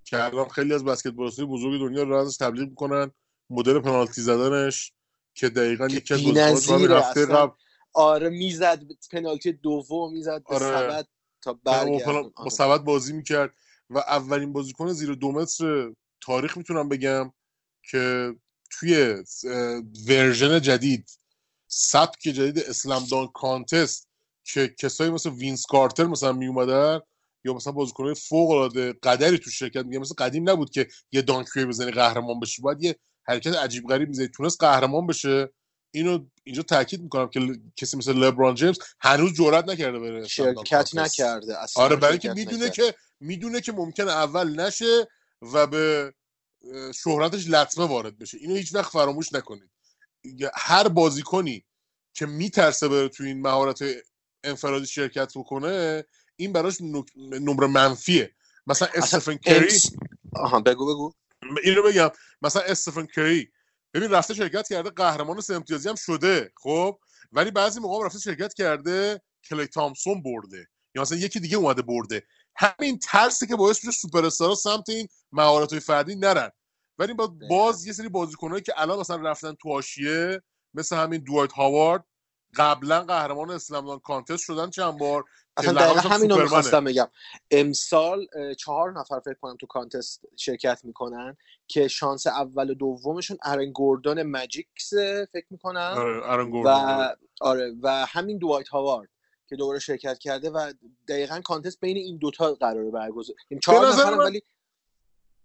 که الان خیلی از بسکتبالیستای بزرگ دنیا رو ازش تبلیغ می‌کنن مدل پنالتی زدنش که دقیقا یکی از هفته اصلا. قبل آره می‌زد پنالتی دوم می‌زد به آره. سبد تا با با آره. سبد بازی می‌کرد و اولین بازیکن زیر دو متر تاریخ می‌تونم بگم که توی ورژن جدید سبک جدید slam dunk contest که کسایی مثل وینس کارتر مثلا می اومدن یا مثلا بازیکنهای فوق العاده قدری تو شرکت میگه مثل قدیم نبود که یه دانکوی بزنی قهرمان بشی باید یه حرکت عجیب غریب می‌زنی تونست قهرمان بشه اینو اینجا تاکید می‌کنم که کسی مثل لبران جیمز هنوز جرئت نکرده بره شرکت. نکرده اصلا آره برای شرکت می‌دونه. که می‌دونه که ممکنه اول نشه و به شهرتش لطمه وارد بشه اینو هیچ وقت فراموش نکنید هر بازیکنی که میترسه بره تو این مهارت انفرادی شرکت بکنه این براش نمره منفیه. مثلا استفن کری آها بگو بگو. اینو بگم. مثلا استفن کری. ببین رفته شرکت کرده قهرمان سه امتیازی هم شده خب؟ ولی بعضی موقع رفته شرکت کرده کلی تامسون برده. یا مثلا یکی دیگه اومده برده. همین ترسه که باعث میشه سوپر سمت این مهارت های فردی نرن. ولی با باز یه سری بازیکنایی که الان مثلا رفتن تو حاشیه مثل همین دوایت هاوارد قبلا قهرمان slam contest شدن چند بار اصلا دقیقا همین رو. می‌خواستم بگم امسال چهار نفر فکر کنم تو contest شرکت می‌کنن که شانس اول و دومشون آرون گوردون مجیکه فکر می‌کنم آره و آره. آره و همین دوایت هاوارد که دوباره شرکت کرده و دقیقا contest بین این دوتا قراره برگزار این چهار نفر نفرن من- ولی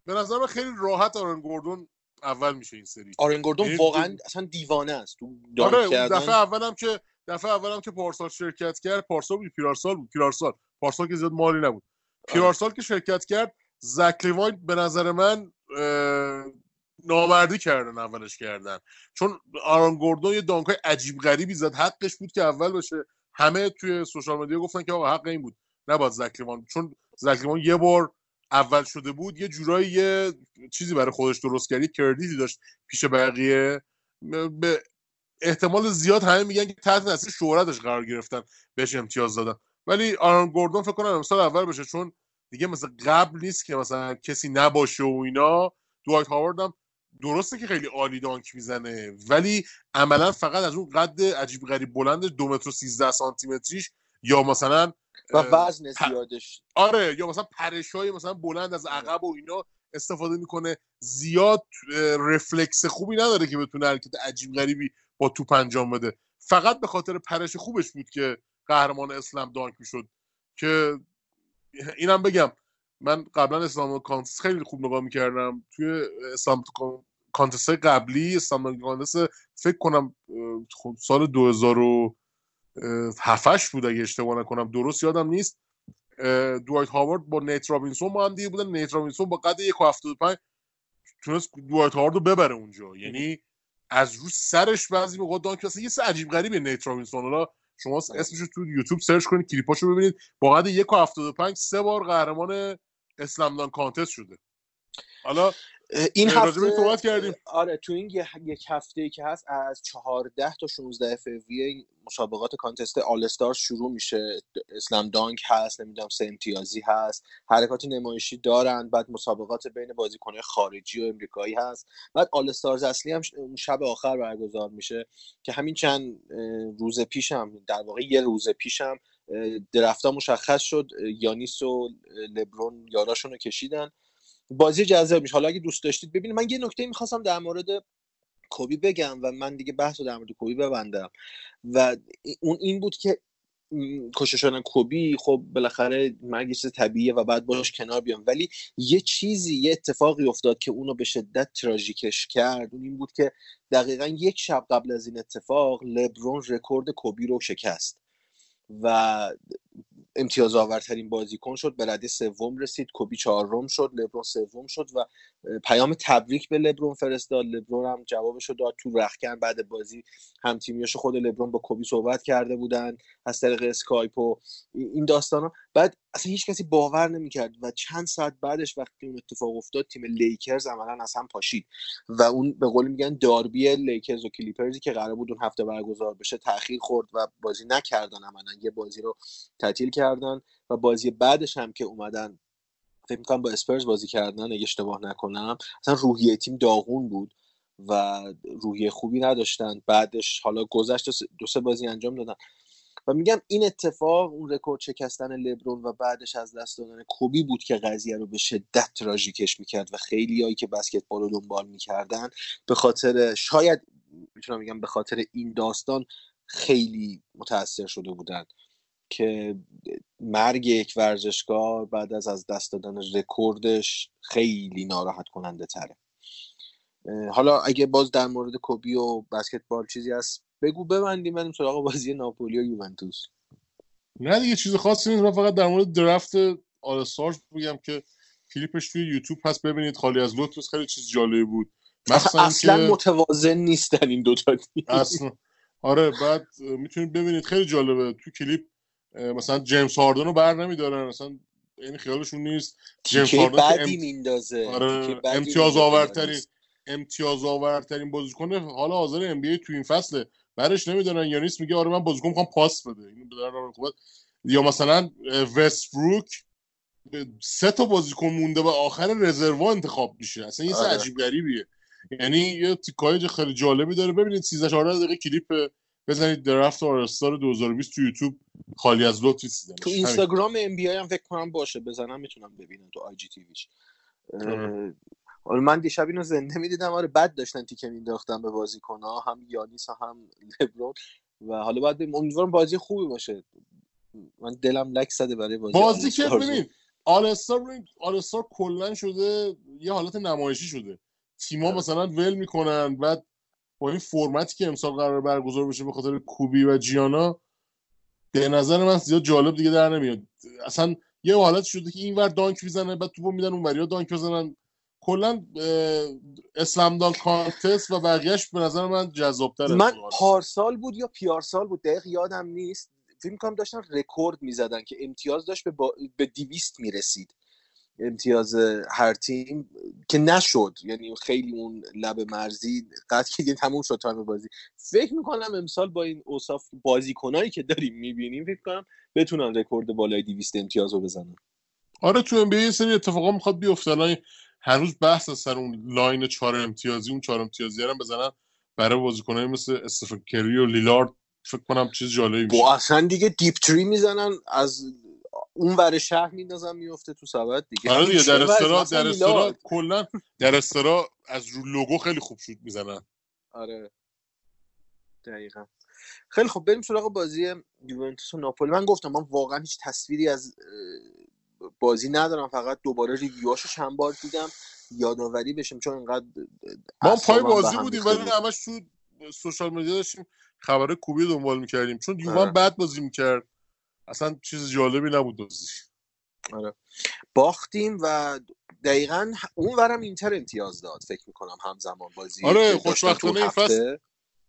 به نظر من خیلی راحت آرون گوردون اول میشه این سری. آرن گوردون یعنی واقعا اصلا دیوانه است. تو آره کردن. دفعه اولم که دفعه اولم که پارسال شرکت کرد پارسال بود پیرارسال بود پیرارسال. پارسال که زیاد مالی نبود. آره. پیرارسال که شرکت کرد زکلیوان به نظر من اه، نامردی کردن اولش کردن. چون آرون گوردون یه دانکای عجیب غریبی زد. حقش بود که اول بشه. همه توی سوشال مدیا گفتن که آقا حق این بود. نباید زکلیوان چون زکلیوان یه بار اول شده بود یه جورایی یه چیزی برای خودش درست کرد یه کردیتی داشت پیش بقیه. به احتمال زیاد همه میگن که تحت تاثیر شهرتش قرار گرفتن بهش امتیاز دادن. ولی آرون گوردون فکر کنم امسال اول بشه چون دیگه مثل قبل نیست که مثلا کسی نباشه و اینا. دوایت هاوارد هم درسته که خیلی عالی دانک می‌زنه ولی عملا فقط از اون قد عجیب غریب بلند دو متر و 13 سانتی متریش یا مثلا و وزن زیادش. آره یا مثلا پرش های مثلا بلند از عقب و اینا استفاده می‌کنه. زیاد رفلکس خوبی نداره که بتونه حرکت عجیب غریبی با توپ انجام بده. فقط به خاطر پرش خوبش بود که قهرمان اسلام دانک می‌شد که اینم بگم من قبلا اسلام کانتس خیلی خوب نگاه می‌کردم. توی اسلام کانتس قبلی اسلام کانتس فکر کنم خب سال 2000 هفتش بود اگه اشتباه نکنم درست یادم نیست. دوایت هاوارد با نیت رابینسون با هم دیگه بودن. نیت رابینسون با قد 1.75 تونست دوایت هاوارد رو ببره اونجا. یعنی از رو سرش بعضی موقع dunk اصلا یه چیز عجیب غریبه نیت رابینسون. حالا شما اسمش رو تو یوتیوب search کنید کلیپاشو ببینید. با قد 1.75 سه بار قهرمان slam dunk contest شده. حالا این هفته صحبت کردیم. آره تو این یه- یک هفته ای که هست از 14 تا 16 فوریه مسابقات کانتست آل استار شروع میشه. اسلام دانک هست نمی‌دونم سه امتیازی هست. حرکات نمایشی دارن. بعد مسابقات بین بازیکنهای خارجی و امریکایی هست. بعد آل استارز اصلی هم شب آخر برگزار میشه که همین چند روز پیشم در واقع یه روز پیشم درفتا مشخص شد. یانیس و لبرون یاراشون رو کشیدن. بازی جذاب میشه. حالا اگه دوست داشتید ببینید. من یه نکته می‌خواستم در مورد کوبی بگم و من دیگه بحث رو در مورد کوبی ببندم. و اون این بود که کشته شدن کوبی خب بالاخره مرگ چیز طبیعیه و بعد باش کنار بیام. ولی یه چیزی یه اتفاقی افتاد که اونو به شدت تراژیکش کرد. اون این بود که دقیقا یک شب قبل از این اتفاق لبرون رکورد کوبی رو شکست. و امتیاز آورترین بازیکن شد به رده سوم رسید کوبی چهارم شد لبرون سوم شد و پیام تبریک به لبرون فرستاد. لبرون هم جوابش رو داد. تو رخکن بعد بازی هم تیمیاش خود لبرون با کوبی صحبت کرده بودن از طریق اسکایپ و این داستانا. بعد اصلا هیچ کسی باور نمی‌کرد و چند ساعت بعدش وقتی اون اتفاق افتاد تیم لیکرز عملا از هم پاشید و اون به قول میگن داربی لیکرز و کلیپرزی که قرار بود اون هفته برگزار بشه تاخیر خورد و بازی نکردن عملا. یه بازی رو تعطیل کردن و بازی بعدش هم که اومدن فکر می‌کنم با اسپرز بازی کردن اگه اشتباه نکنم اصلا روحیه تیم داغون بود و روحیه خوبی نداشتن. بعدش حالا گذشت دو سه بازی انجام دادن. و میگم این اتفاق اون رکورد شکستن لبرون و بعدش از دست دادن کوبی بود که قضیه رو به شدت تراژیکش می‌کرد و خیلی هایی که بسکتبال رو دنبال می‌کردن به خاطر شاید می‌تونم بگم به خاطر این داستان خیلی متاثر شده بودن که مرگ یک ورزشکار بعد از از دست دادن رکوردش خیلی ناراحت کننده تره. حالا اگه باز در مورد کوبی و بسکتبال چیزی هست بگو ببندیم بریم سراغ بازی ناپولی و یوونتوس. نه دیگه چیز خاصی نیست. من فقط در مورد درفت آلستار بگم که کلیپش توی یوتیوب هست. ببینید خالی از لطف خیلی چیز جالبی بود. مخصوصا اصلا اینکه- متوازن نیستن این دوتا اصلا. آره بعد می‌تونید ببینید. خیلی جالبه. تو کلیپ مثلا جیمز هاردن رو بر نمیدارن. مثلا این خیالشون نیست. جیمز هاردن که بدی ام- میندازه. آره امتیاز آورترین. امتیاز آورترین بازیکن حالا حاضر ام بی تو این فصله. برش نمی‌دونن یانیس میگه آره من بازیکن می‌خوام پاس بده. یا مثلا وستبروک سه تا بازیکن مونده و آخر رزرو انتخاب میشه. اصلا یه آره. عجیب غریبیه. یعنی یه تیکای خیلی جالبی داره. ببینید 13 14 دقیقه کلیپ بزنید درفت آرستار 2020 تو یوتیوب. خالی از لطف دیدنش تو اینستاگرام ام بی هم فکر کنم باشه. بزنم می‌تونم ببینم تو آی جی تیویش آره. من دیشب اینو زنده می‌دیدم آره بد داشتن تیکه مینداختن به بازیکن‌ها هم یانیس و هم لبرون و حالا باید بریم امیدوارم بازی خوبی باشه من دلم لک زده برای بازی بازی که. ببین آلستار آلستار کلا شده یه حالت نمایشی شده تیما آره. مثلا ول می‌کنن بعد با این فرمتی که امسال قرار برگزار بشه به خاطر کوبی و جیانا به نظر من زیاد جالب دیگه در نمیاد اصلا یه حالت شده که اینور دانک می‌زنه بعد توپو میدن اون وریا دانک بزنن کلا اه، اسلام دانک کانتست و بقیهش به نظر من جذابتره من پارسال بود یا پیارسال بود؟ دقیق یادم نیست. فکر کنم داشتن رکورد می‌زدن که امتیاز داشت به, با... به دیویست می‌رسید. امتیاز هر تیم که نشد. یعنی خیلی اون لب مرزی قطع که تموم شد time بازی. فکر می‌کنم امسال با این اوصاف بازیکنایی که داریم می‌بینیم فکر کنم بتونن رکورد بالای 200 امتیاز رو بزنن. آره تو NBA یه سری اتفاقا می‌خواد بیفته. الان هنوز بحث از سر اون line چهار امتیازی اون چهار امتیازی هم بزنن برای بازیکنایی مثل استفن کری و لیلارد. فکر کنم چیز جالبی میشه. با اصلا دیگه دیپ تری می‌زنن از اون ور شهر میندازن میفته تو سبد دیگه. آره دیگه در؟ استرا در استرا. کلا در استرا از رو لوگو خیلی خوب شوت می‌زنن. آره. دقیقا. خیلی خب بریم سراغ بازی یوونتوس و ناپولی. من گفتم من واقعا هیچ تصویری از بازی ندارم فقط دوباره ریویوهاشو چند بار دیدم یادآوری بشم چون اینقدر ما پای بازی بودیم ولی. همش تو سوشال مدیا داشتیم خبر کوبی دنبال می‌کردیم چون یووه آره. بعد بازی می‌کرد اصلا چیز جالبی نبود بازی آره. باختیم و دقیقا اون ورم اینتر امتیاز داد فکر می‌کنم همزمان بازی آره، خوشبختانه این. فصل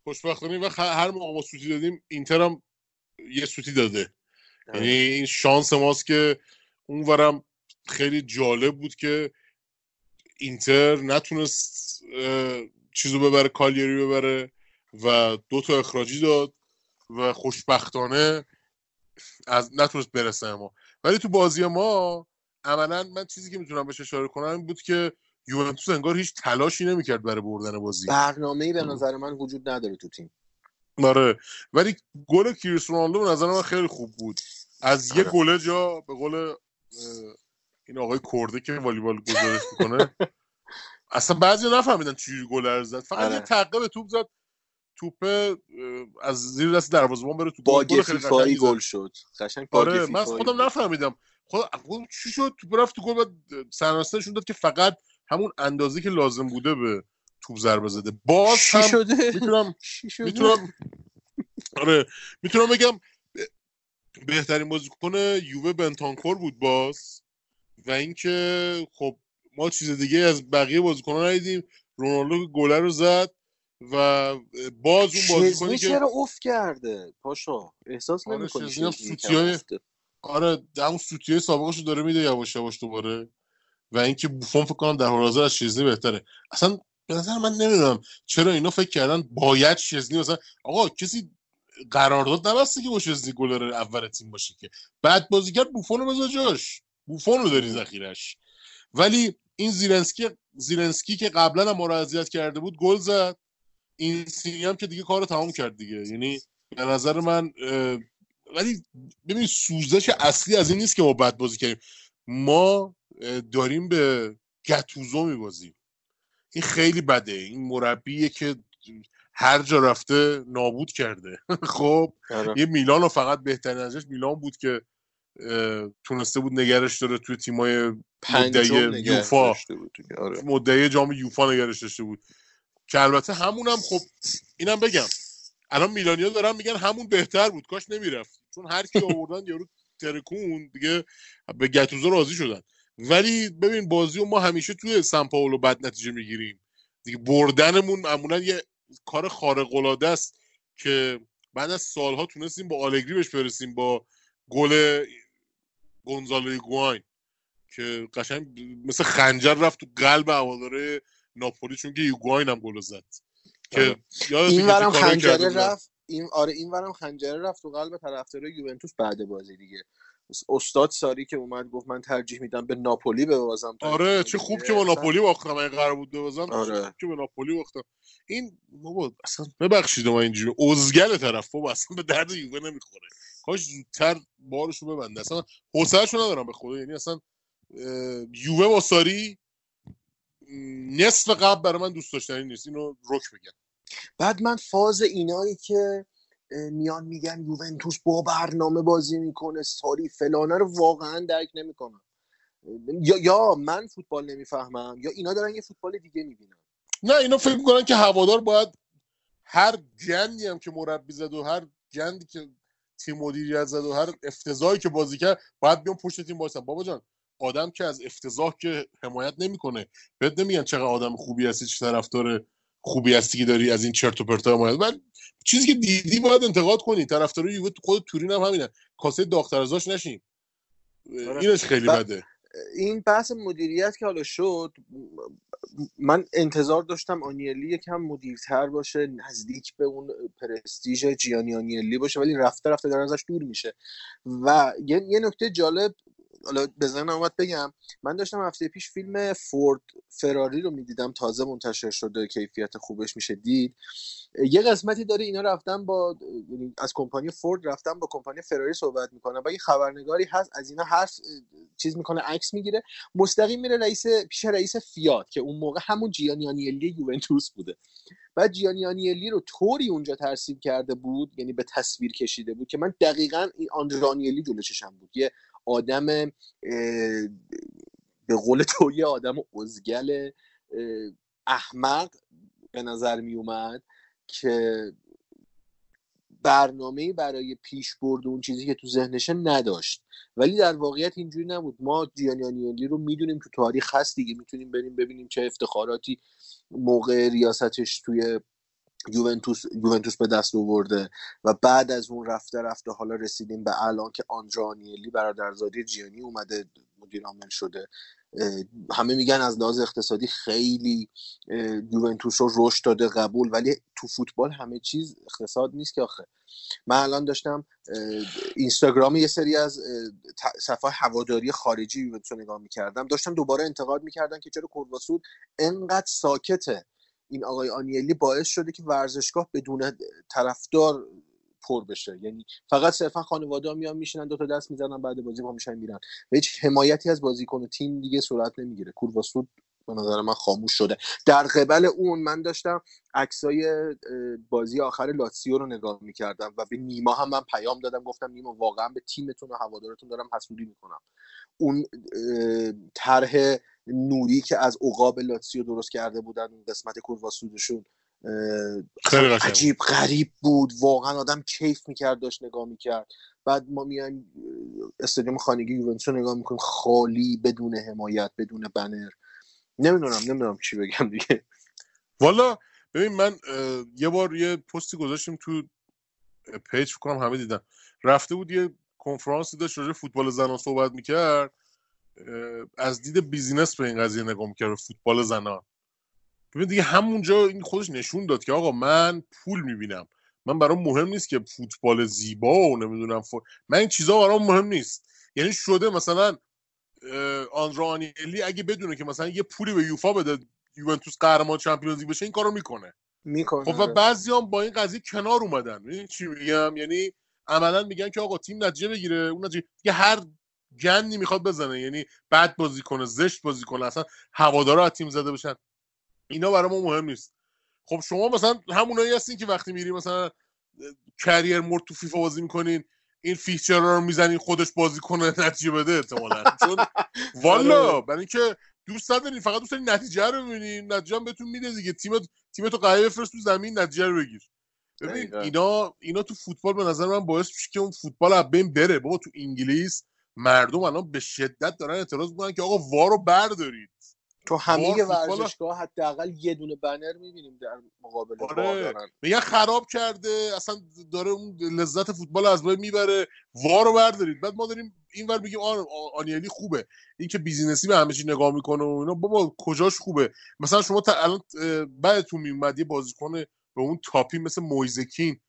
خوشبختانه و هر موقع ما سوتی دادیم اینتر هم یه سوتی داده. یعنی این شانس ماست که اونورم خیلی جالب بود که اینتر نتونست چیزو ببره کالیری ببره و دو تا اخراجی داد و خوشبختانه از نتونست برسه ما ولی تو بازی ما عملا من چیزی که می‌تونم بهش اشاره کنم این بود که یوونتوس انگار هیچ تلاشی نمی‌کرد برای بردن بازی. برنامه ای به نظر من وجود نداره تو تیم. آره. ولی گل کریس رونالدو به نظر من خیلی خوب بود. از یه آره. گله جا به قول این آقای کرده که والیبال گزارش می‌کنه. اصلا بعضی نفهمیدن چجوری گل زد. فقط آره. یه تقه به توپ زد. توپ اه، از زیر دست دروازه‌بان بره تو گل خیلی. گل شد. قشنگ آره من خودم. نفهمیدم. خود خودم چی شد؟ توپ رفت تو گل بعد سرنوشت نشون داد که فقط همون اندازه که لازم بوده به توپ ضربه زده. باز چی هم شده؟ می‌تونم چی شده؟ می‌تونم آره می‌تونم بگم بهترین بازیکن یووه بنتانکور بود باز. و اینکه خب ما چیز دیگه از بقیه بازیکنان ندیدیم. رونالدو گله رو زد و باز اون بازیکنی که چرا افت کرده؟ پاشا احساس آره، نمی‌کنی یکم سوتیای- آره همون سوتیه سابقش رو داره میده یواش یواش دوباره. و اینکه بوفون فکر کنم در حال حاضر از شزنی بهتره. اصلا به نظر من نمی‌دونم چرا اینا فکر کردن باید شزنی مثلا آقا کسی قرارداد نبسته که با شزنی گلر اول تیم باشه که. بعد بازی کرد بوفون رو بذار جاش. بوفون رو داری. ذخیرش ولی این زیلنسکی زیلنسکی که قبلا هم ما اذیت کرده بود گل زد. این سینی هم که دیگه کار تمام کرد دیگه. یعنی به نظر من ولی ببین سوزش اصلی از این نیست که ما بد بازی کردیم. ما داریم به گتوزو میبازیم. این خیلی بده. این مربیه که هر جا رفته نابود کرده. خب آره. یه میلان رو فقط بهترین ازش میلان بود که تونسته بود نگرش داره توی تیمای مدعی یوفا. آره. مدعی جام یوفا نگرش داشته بود. که البته همونم خب اینم بگم. الان میلانیا دارن میگن همون بهتر بود. کاش نمی‌رفت. چون هر کی آوردن یارو ترکون دیگه به گتوزو راضی شدن. ولی ببین بازی رو ما همیشه توی سان پائولو بد نتیجه می‌گیریم. دیگه بردنمون معمولا یه کار خارق العاده است که بعد از سالها تونستیم با آلگری بهش برسیم با گل گونزالو ایگواین که قشنگ مثل خنجر رفت تو قلب هواداره ناپولی چون که ایگواین هم گل زد. که آره. این ورم خنجره رفت رفت این آره این ورم خنجره رفت تو قلب طرفدارای یوونتوس بعد بازی دیگه. استاد ساری که اومد گفت من ترجیح میدم به ناپولی ببازم آره چه خوب. که با ناپولی باختم این قرار بود ببازم چه آره. که به ناپولی باختم. این بابا اصلا ببخشید ما اینجوری ازگل طرف بابا اصلا به درد یووه نمی‌خوره. کاش زودتر بارشو ببنده. اصلا حوصله‌شو ندارم به خدا. یعنی اصلا یووه با ساری نصف قبل برای من دوست داشتنی نیست. اینو رک بگم. بعد من فاز اینایی که میان میگن یوونتوس با برنامه بازی می‌کنه ساری فلانه رو واقعا درک نمی‌کنم یا یا من فوتبال نمی‌فهمم یا اینا دارن یه فوتبال دیگه می‌بینن. نه اینا فکر می‌کنن که هوادار باید هر گندی هم که مربی زد و هر گندی که تیم مدیریت زد و هر افتضاحی که بازی کرد باید بیان پشت تیم وایسن بابا جان آدم که از افتضاح که حمایت نمی‌کنه. بهت نمیگن چقدر آدم خوبی هستی چه طرفدار خوبی هستی که داری از این چرت و پرتا حمایت من چیزی که دیدی باید انتقاد کنی. طرفدار یووه تو خود تورین هم همینه کاسه داغتر ازاش نشین. آره. اینش خیلی ب- بده. این بحث مدیریت که حالا شد من انتظار داشتم آنیلی یکم مدیرتر باشه نزدیک به اون پرستیژ جیانی آنیلی باشه ولی رفته رفته داره ازش دور میشه. و یه, یه نکته جالب حالا به ذهنم اومد بگم من داشتم هفته پیش فیلم فورد فراری رو می‌دیدم تازه منتشر شده کیفیت خوبش میشه دید. یه قسمتی داره اینا رفتن با یعنی از کمپانی فورد رفتن با کمپانی فراری صحبت می‌کنن. و یه خبرنگاری هست از اینا حرف چیز می‌کنه عکس می‌گیره. مستقیم میره رئیس پیش رئیس فیات که اون موقع همون جیانی آنیلی یوونتوس بوده. بعد جیانی آنیلی رو طوری اونجا ترسیم کرده بود یعنی به تصویر کشیده بود که من دقیقا این آندرا آنیلی جلو چشم بود. یه آدم به قول تو یه آدم ازگل احمق به نظر می اومد که برنامه برای پیش برد اون چیزی که تو ذهنشه نداشت. ولی در واقعیت اینجوری نبود. ما جیانیانیلی رو می‌دونیم تو تاریخ هست دیگه. می‌تونیم بریم ببینیم چه افتخاراتی موقع ریاستش توی یوونتوس یوونتوس به دست آورده و بعد از اون رفته رفته حالا رسیدیم به الان که آندرا آنیلی برادرزادی جیانی اومده مدیر عامل شده. همه میگن از لحاظ اقتصادی خیلی یوونتوس رو رشد داده قبول ولی تو فوتبال همه چیز اقتصاد نیست که آخه. من الان داشتم اینستاگرام یه سری از صفحه هواداری خارجی یوونتوس رو نگاه می‌کردم. داشتم دوباره انتقاد می‌کردن که چرا کورواسود انقدر ساکته. این آقای آنیلی باعث شده که ورزشگاه بدون طرفدار پر بشه. یعنی فقط صرفا خانواده ها میان میشینن دو تا دست می‌زنن بعد بازی با میشن میرن. و هیچ حمایتی از بازیکن و تیم دیگه صورت نمی‌گیره. کورواسود به نظر من خاموش شده. در قبل اون من داشتم عکسای بازی آخر لاتسیو رو نگاه می‌کردم و به نیما هم من پیام دادم. گفتم نیما واقعا به تیمتون و هوادارتون دارم حسودی می‌کنم. اون طرح نوری که از عقاب لاتسیو درست کرده بودن اون قسمت قشنگ بود. عجیب غریب بود. واقعا آدم کیف می‌کرد داشت نگاه می‌کرد. بعد ما میایم استادیوم خانگی یوونتوس رو نگاه می‌کنیم. خالی بدون حمایت بدون بنر. نمی‌دونم نمی‌دونم چی بگم دیگه. والا ببین من یه بار یه پستی گذاشتیم تو پیج فکر کنم همه دیدن. رفته بود یه کنفرانسی داشت راجع فوتبال زنان صحبت می‌کرد. از دید business به این قضیه نگاه می‌کرد فوتبال زنان. ببین دیگه همونجا این خودش نشون داد که آقا من پول می‌بینم. من برام مهم نیست که فوتبال زیبا و نمی‌دونم ف... من این چیزا برام مهم نیست. یعنی شده مثلا آندرا آنیلی اگه بدونه که مثلا یه پولی به یوفا بده یوونتوس قهرمان Champions League بشه این کارو می‌کنه. می‌کنه. خب و بعضی هم با این قضیه کنار اومدن. چی میگم؟ یعنی عملا میگن که آقا تیم نتیجه بگیره اون نتیجه دیگه هر گندی می‌خواد بزنه. یعنی بد بازی کنه زشت بازی کنه. اصلا هوادارا از تیم زده بشن. اینا برای ما مهم نیست. خب شما مثلا همونایی هستین که وقتی میری مثلا career mode تو فیفا بازی می‌کنین این feature رو می‌زنین خودش بازی کنه نتیجه بده احتمالاً. چون والا برای اینکه دوست ندارین فقط دوست دارین نتیجه رو ببینین. نتیجه هم بهتون میده دیگه. تیم تیمتو قوی بفرست تو زمین نتیجه رو بگیر. ببین. اینا اینا تو فوتبال به نظر من باعث میشه که اون فوتبال از بین بره. بابا تو انگلیس مردم الان به شدت دارن اعتراض می‌کنن که آقا وارو بردارید. تو همه ورزشگاه حداقل یه دونه بنر می‌بینیم در مقابل آره. دارن. میگن خراب کرده اصلا داره اون لذت فوتبال از بین می‌بره. وارو بردارید. بعد ما داریم اینور میگیم آن آنیلی خوبه. این که business ی به همه چی نگاه می‌کنه و اینا بابا کجاش خوبه؟ مثلا شما تا الان بدتون میومد یه بازیکن به اون تاپی مثل مویز کین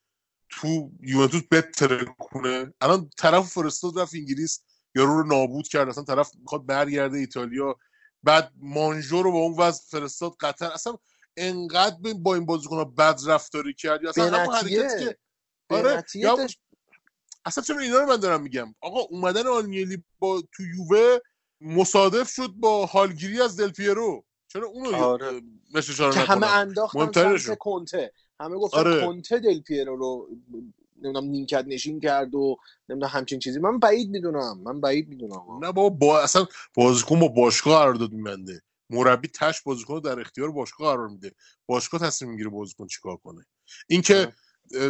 تو یوونتوس بترکونه الان طرف فرستاد رفت انگلیس. یارو رو نابود کرد. اصلا طرف می‌خواد برگرده ایتالیا. بعد مانژو رو با اون وضع فرستاد قطر. اصلا انقدر به- با این بازیکن بد رفتاری کرد. یا اصلا همون حرکتی که آره یا اصلا چرا اینا رو من دارم میگم؟ آقا اومدن آنیلی با تو یووه مصادف شد با حالگیری از دل پیرو. چرا اونو آره. اشاره که همه انداختن کنته. همه گفتن آره. کنته دل پیرو رو نمی‌دونم نیمکت نشین کرد و نمی‌دونم همچین چیزی. من بعید می‌دونم من بعید می‌دونم. نه بابا با اصلا بازیکن با باشگاه قرارداد میبنده. مربی تش بازیکن در اختیار باشگاه قرار میده. باشگاه تصمیم می‌گیره بازیکن چیکار کنه. اینکه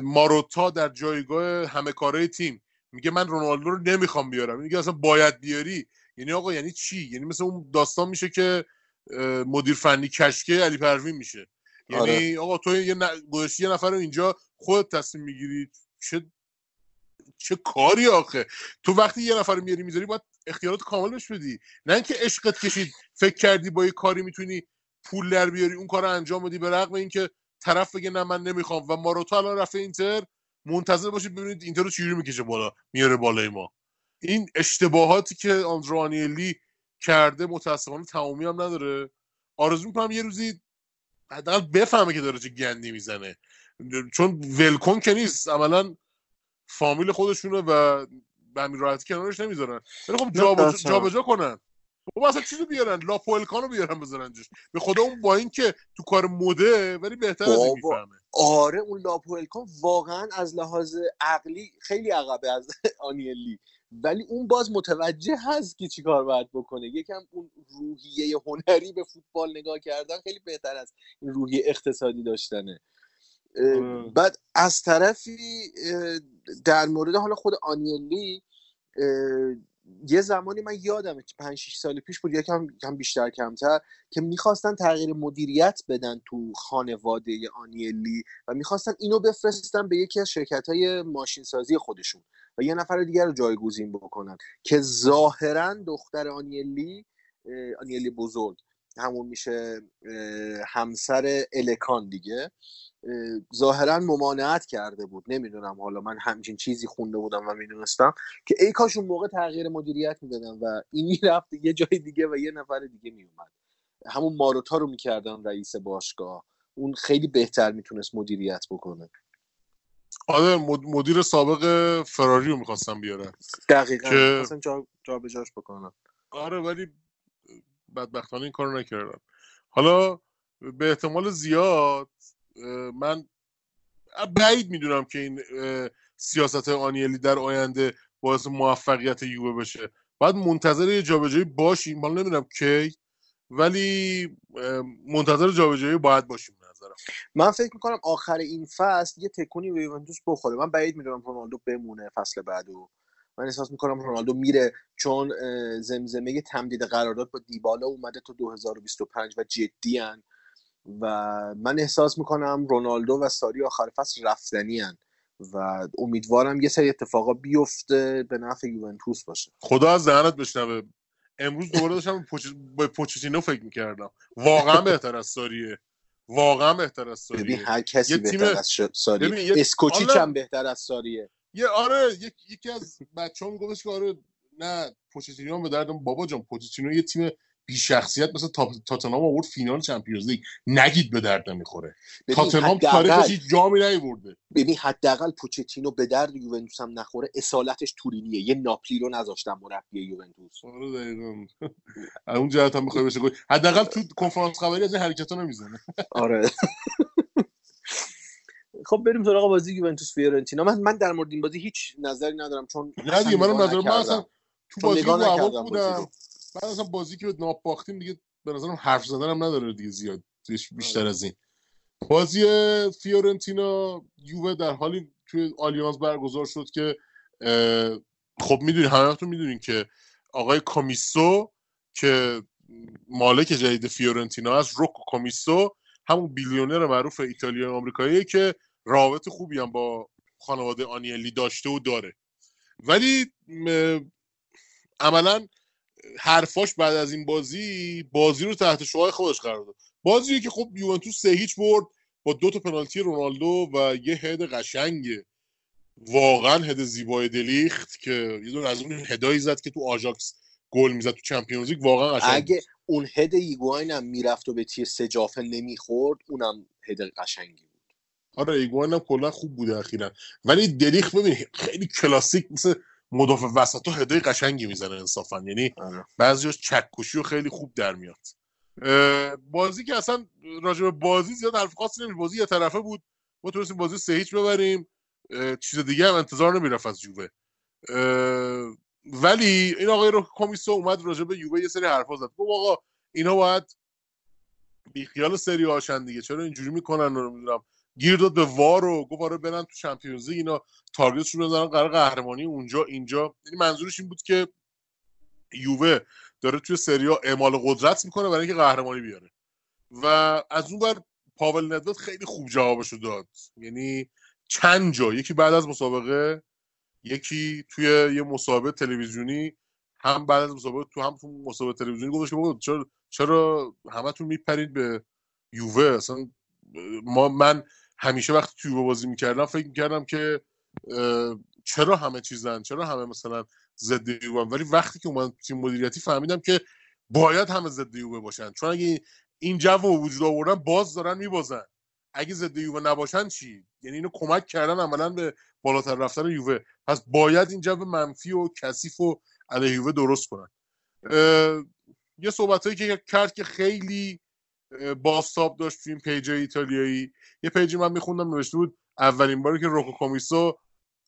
ماروتا در جایگاه همه کاره تیم میگه من رونالدو رو نمی‌خوام بیارم. میگه اصلا باید بیاری. یعنی آقا یعنی چی؟ یعنی مثل اون داستان میشه که مدیر فنی کشکه علی پروین میشه. یعنی آقا تو یه ن... یه نفر رو اینجا خودت تصمیم می‌گیری. چه چه کاری آخه؟ تو وقتی یه نفر رو میاری می‌ذاری باید اختیارات کامل بهش بدی. نه اینکه عشقت کشید فکر کردی با یه کاری می‌تونی پول در بیاری اون کار رو انجام بدی به رغم اینکه طرف بگه نه من نمی‌خوام. و ماروتا الان رفته اینتر منتظر باشید ببینید اینتر رو چجوری می‌کشه بالا میاره بالای ما. این اشتباهاتی که آندرو آنیلی کرده متاسفانه تمامی هم نداره. آرزو می‌کنم یه روزی حداقل بفهمه که داره چه گندی می‌زنه. چون ولکن که نیست عملا فامیل خودشونه و به همین راحتی کنارش نمی‌ذارن ولی خب جابجا اصلا. جابجا کنن بابا اصلا چیزو بیارن لاپولکانو بیارن بذارن جاش به خدا اون با این که تو کار مده ولی بهتر از این. می‌فهمه آره اون لاپوئلکان واقعا از لحاظ عقلی خیلی عقبه از آنیلی ولی اون باز متوجه هست که چیکار باید بکنه یکم اون روحیه هنری به فوتبال نگاه کردن خیلی بهتر از این روحیه اقتصادی داشتنه. بعد از طرفی در مورد حالا خود آنیلی یه زمانی من یادمه که 5 6 سال پیش بود یکم کم بیشتر کمتر که می‌خواستن تغییر مدیریت بدن تو خانواده آنیلی و می‌خواستن اینو بفرستن به یکی از شرکت های ماشین سازی خودشون و یه نفر دیگر رو جایگزین بکنن که ظاهرا دختر آنیلی آنیلی بزرگ. همون میشه همسر الکان دیگه. اه، ظاهرا ممانعت کرده بود. نمی‌دونم حالا من همچین چیزی خونده بودم و می‌دونستم که ای کاش اون موقع تغییر مدیریت می‌دادن و این می‌رفت یه جای دیگه و یه نفر دیگه میومد همون ماروتا رو می‌کردن رئیس باشگاه. اون خیلی بهتر می‌تونست مدیریت بکنه. آره مد- مدیر سابق فراری رو می‌خواستم بیارن. دقیقا. که- جا, جا به جاش بکنن. آره ولی بدبختانه این کارو نکردن حالا به احتمال زیاد من بعید می‌دونم که این سیاست آنیلی در آینده باعث موفقیت یووه بشه. باید منتظر یه جابجایی باشیم. حالا نمی‌دونم کی ولی منتظر جابجایی باید باشیم نظرم. من فکر می‌کنم آخر این فصل یه تکونی به یوونتوس بخوره. من بعید می‌دونم رونالدو بمونه فصل بعدو من احساس می‌کنم رونالدو میره چون زمزمه تمدید قرارداد با دیبالا اومده تا 2025 و جدی هن و من احساس می‌کنم رونالدو و ساری آخر فصل رفتنی هن و امیدوارم یه سری اتفاقا بیفته به نفع یوونتوس باشه. خدا از دهنت بشنوه. امروز دوباره داشتم به پوچ- به پوچتینو فکر می‌کردم. واقعا بهتر از ساریه. واقعا بهتر از ببین ساریه. هر کسی بهتر از ساریه. ببین، یه- اسکوچیچ هم بهتر از ساریه. یه آره یک... یکی از بچه ها میگفتش که آره نه پوچتینو هم به دردم بابا جان پوچتینو یه تیم بی شخصیت مثل تا- تاتنهام آورد فینال چمپیونز لیگ. نگید به درد نمی‌خوره. تاتنهام تاریخش هیچ جامی نیورده. ببین حداقل پوچتینو به درد یوونتوس هم نخوره. اصالتش تورینیه. یه ناپلی رو نذاشتن مربی یوونتوس. آره دقیقاً. اون جهت هم می‌خوای بشه حداقل تو کنفرانس خبری از این حرکت نمی‌زنه. آره. خب بریم سراغ بازی یوونتوس فیورنتینا من من در مورد این بازی هیچ نظری ندارم چون نه دیگه منم نگاه نظر من. اصلا تو بازی رو بودم. بعد اصلا بازی که به ناپل باختیم دیگه به نظرم حرف زدنم نداره دیگه زیاد بیشتر از این بازی فیورنتینا یووه در حالی توی آلیانز برگزار شد که خب می‌دونی همتون می‌دونین که آقای کامیسو که مالک جدید فیورنتینا است روکو کامیسو همون billionaire معروف ایتالیایی آمریکایی که رابطه خوبی هم با خانواده آنیلی داشته و داره. ولی عملا حرفاش بعد از این بازی بازی رو تحت شعاع خودش قرار داد. بازی که خب یوونتوس سه هیچ برد با دو تا پنالتی رونالدو و یه هد قشنگ. واقعا هد زیبای دلیخت که یه دونه از اون هدایی زد که تو آژاکس گل می‌زد تو Champions League. واقعا قشنگ اگه. اون هد ایگواین می‌رفت و به تیر سجافه نمی‌خورد اونم هد قشنگی آره ایگوان هم کلا خوب بوده اخیرا. ولی دلیخت ببین خیلی کلاسیک مثل مدافع وسط هدای قشنگی می‌زنه انصافا. یعنی آره. بعضیش چکشی و خیلی خوب در میاد. بازی که اصلا راجع به بازی زیاد حرف خاصی نمیشه بازی یه طرفه بود. ما تونستیم بازی سه هیچ ببریم. چیز دیگه هم انتظار نمی‌رفت از یووه ولی این آقای رو کمیسو اومد راجع به یووه یه سری حرفا زد. گفت آقا اینا باید بیخیال سری هاشن دیگه. چرا اینجوری می‌کنن؟ رو نمی‌دونم. گیر داد به وار و گفت آره برن تو چمپیونز لیگ اینا تارگتشون رو بزنن قرار قهرمانی اونجا اینجا. یعنی منظورش این بود که یووه داره توی سریا اعمال قدرت می‌کنه برای اینکه قهرمانی بیاره. و از اون بر پاول ندوت خیلی خوب جوابشو داد. یعنی چند جا یکی بعد از مسابقه یکی توی یه مسابقه تلویزیونی هم بعد از مسابقه تو هم تو مسابقه تلویزیونی گفتش که چرا چرا همتون میپرید به یووه؟ اصلا ما من همیشه وقتی تو یووه بازی می‌کردم فکر می‌کردم که چرا همه چیزن؟ چرا همه مثلا ضد یووه ولی وقتی که اومدم تیم مدیریتی فهمیدم که باید همه ضد یووه باشن. چون اگه این جو وجود آوردن باز دارن میبازن. اگه ضد یووه نباشن چی؟ یعنی اینو کمک کردن عملا به بالاتر رفتن یووه پس باید این جو منفی و کثیف و علیه یووه درست کنن. یه صحبت که کرد که خیلی اه، بازتاب داشت تو این page ایتالیایی. یه page ی من میخوندم نوشته بود اولین باری که روکو کامیسو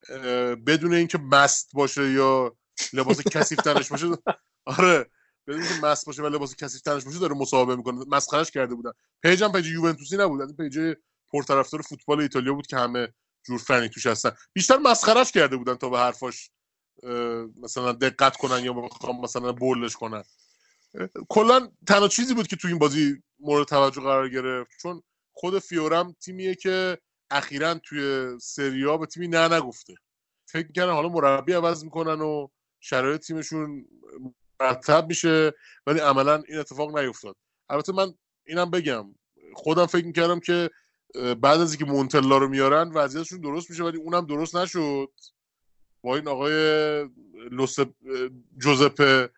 اه، بدون اینکه مست باشه یا لباس کثیف تنش باشه آره بدون اینکه مست باشه و لباس کثیف تنش باشه داره مصاحبه می‌کنه. مسخرش کرده بودن. page م page یوونتوسی نبود این page پرطرفدار فوتبال ایتالیا بود که همه جور فنی توش هستن. بیشتر مسخرش کرده بودن تا به حرفاش مثلا دقت کنن یا بخوام مثلا بولش کنن. کلا تنها چیزی بود که تو این بازی مورد توجه قرار گرفت چون خود فیورم تیمیه که اخیرا توی سریا به تیمی نه نگفته. فکر می‌کنن حالا مربی عوض می‌کنن و شرایط تیمشون مرتب میشه ولی عملا این اتفاق نیفتاد. البته من اینم بگم خودم فکر می‌کردم که بعد از اینکه مونتلا رو میارن وضعیتشون درست میشه ولی اونم درست نشد. با این آقای لوس جوزپه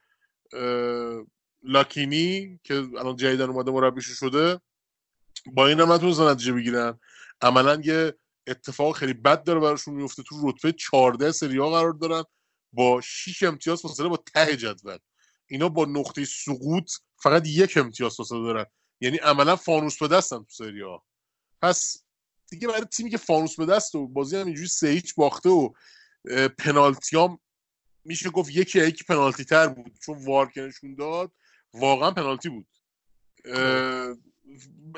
لاکینی که الان جدیدن اومده مربیشون شده با این هم نتونستن نتیجه بگیرن. عملا یه اتفاق خیلی بد داره براشون میفته. تو رتبه 14 سری ها قرار دارن. با 6 امتیاز فاصله با ته جدول. اینا با نقطه سقوط فقط یک امتیاز فاصله دارن. یعنی عملا فانوس به دستن تو سری ها پس دیگه برای تیمی که فانوس به دست و بازی هم اینجوری سه هیچ باخته و پنالتیام میشه گفت یکی یکی پنالتی تر بود. چون وار که نشون داد واقعا پنالتی بود.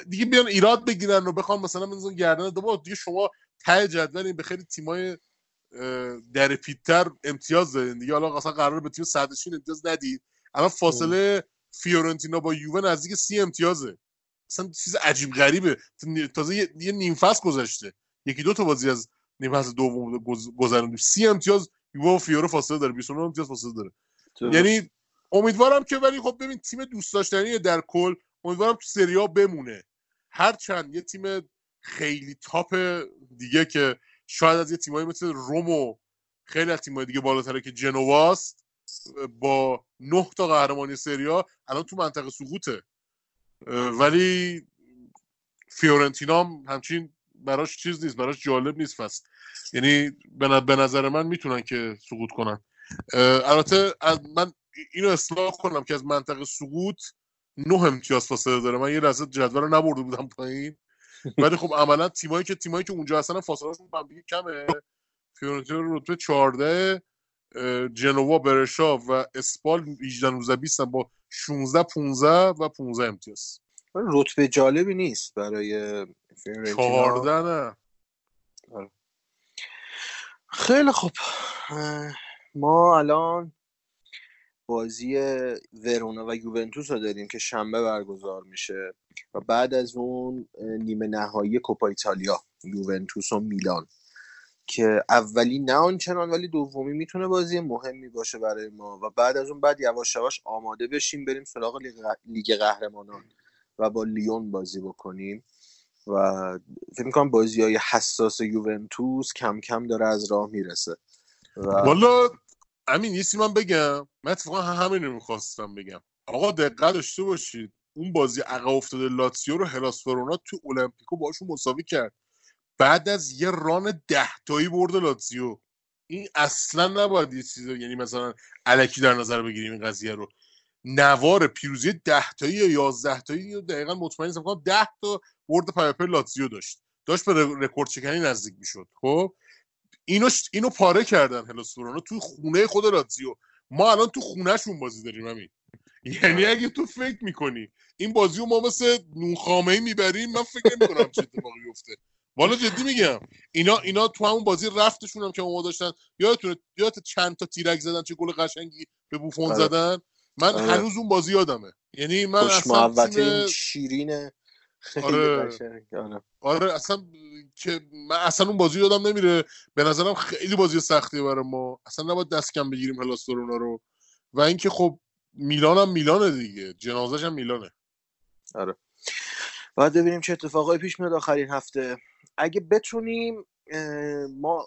دیگه بیان ایراد بگیرن و بخوام مثلا بزنن گردن دو دیگه شما ته جدول به خیلی تیمای در پیتر امتیاز دارین دیگه. حالا اصلا قرار به تیم صدرشین امتیاز ندید. الان فاصله فیورنتینا با یووه نزدیک سی امتیازه. اصلا چیز عجیب غریبه. تازه یه, یه نیم فصل گذشته. یکی دو تا بازی از نیم فصل دوم گذ- گذروندیم. سی امتیاز یووه و فیورو فاصله داره. 29 امتیاز فاصله داره. یعنی امیدوارم که ولی خب ببین تیم دوست داشتنی در کل امیدوارم تو سری آ بمونه. هرچند یه تیم خیلی تاپ دیگه که شاید از یه تیمایی مثل روم و خیلی از تیمای دیگه بالاتره که جنواست با نه تا قهرمانی سریا الان تو منطقه سقوطه. ولی فیورنتینا هم همچین براش چیز نیست براش جالب نیست فصل. یعنی به نظر من می‌تونن که سقوط کنن. البته من اینو اصلاح کنم که از منطقه سقوط نه امتیاز فاصله داره. من یه لحظه جدول رو نبرده بودم پایین. ولی خب عملا تیمایی که تیمایی که اونجا هستن فاصلهشون هم دیگه کمه. فیورنتینا رتبه 14 اه، جنوا برشا و اسپال 18 19 20 با 16 15 و 15 امتیاز. رتبه جالبی نیست برای فیورنتینا. 14 نه. خیلی خوب اه، ما الان بازی ورونا و یوونتوس رو داریم که شنبه برگزار میشه و بعد از اون نیمه نهایی کوپا ایتالیا یوونتوس و میلان که اولی نه آنچنان ولی دومی می‌تونه بازی مهمی باشه برای ما و بعد از اون بعد یواش یواش آماده بشیم بریم سراغ لیگ قهرمانان و با لیون بازی بکنیم و فکر می‌کنم بازی های حساس یوونتوس کم کم داره از راه می‌رسه و والا امین یه من بگم. من اتفاقا همین رو می‌خواستم بگم. آقا دقت داشته باشید. اون بازی عقب افتاده لاتسیو رو هلاس ورونا تو المپیکو باشون مساوی کرد. بعد از یه ران ده تایی برد لاتسیو. این اصلا نباید یه چیز یعنی مثلا علکی در نظر بگیریم این قضیه رو. نوار پیروزی ده تایی یا یازده تایی رو دقیقا مطمئن نیستم. کنم ده تا برد پیاپی لاتزیو داشت. داشت به رکورد شکنی نزدیک می‌شد. خب؟ اینو ش- اینو پاره کردن هلاس ورونا توی خونه خود لاتزیو ما الان تو خونهشون بازی داریم همین یعنی اگه تو فکر می‌کنی این بازی رو ما مثل نونخامه ای می‌بریم من فکر نمی‌کنم چه اتفاقی بیفته. والا جدی میگم اینا اینا تو همون بازی رفتشون هم که ما داشتن یادتونه یادت چند تا تیرک زدن چه گل قشنگی به بوفون آره. زدن؟ من آره. هنوز اون بازی یادمه. یعنی من اصلا این تیم شیرین خیلی آره. آره. آره اصلا که من اصلا اون بازی یادم نمیره. به نظرم خیلی بازی سختیه برای ما. اصلا نباید دست کم بگیریم هلاس ورونا رو. و اینکه خب میلان هم میلانه دیگه. جنازش هم میلانه. باید ببینیم چه اتفاقایی پیش میاد آخرین هفته. اگه بتونیم ما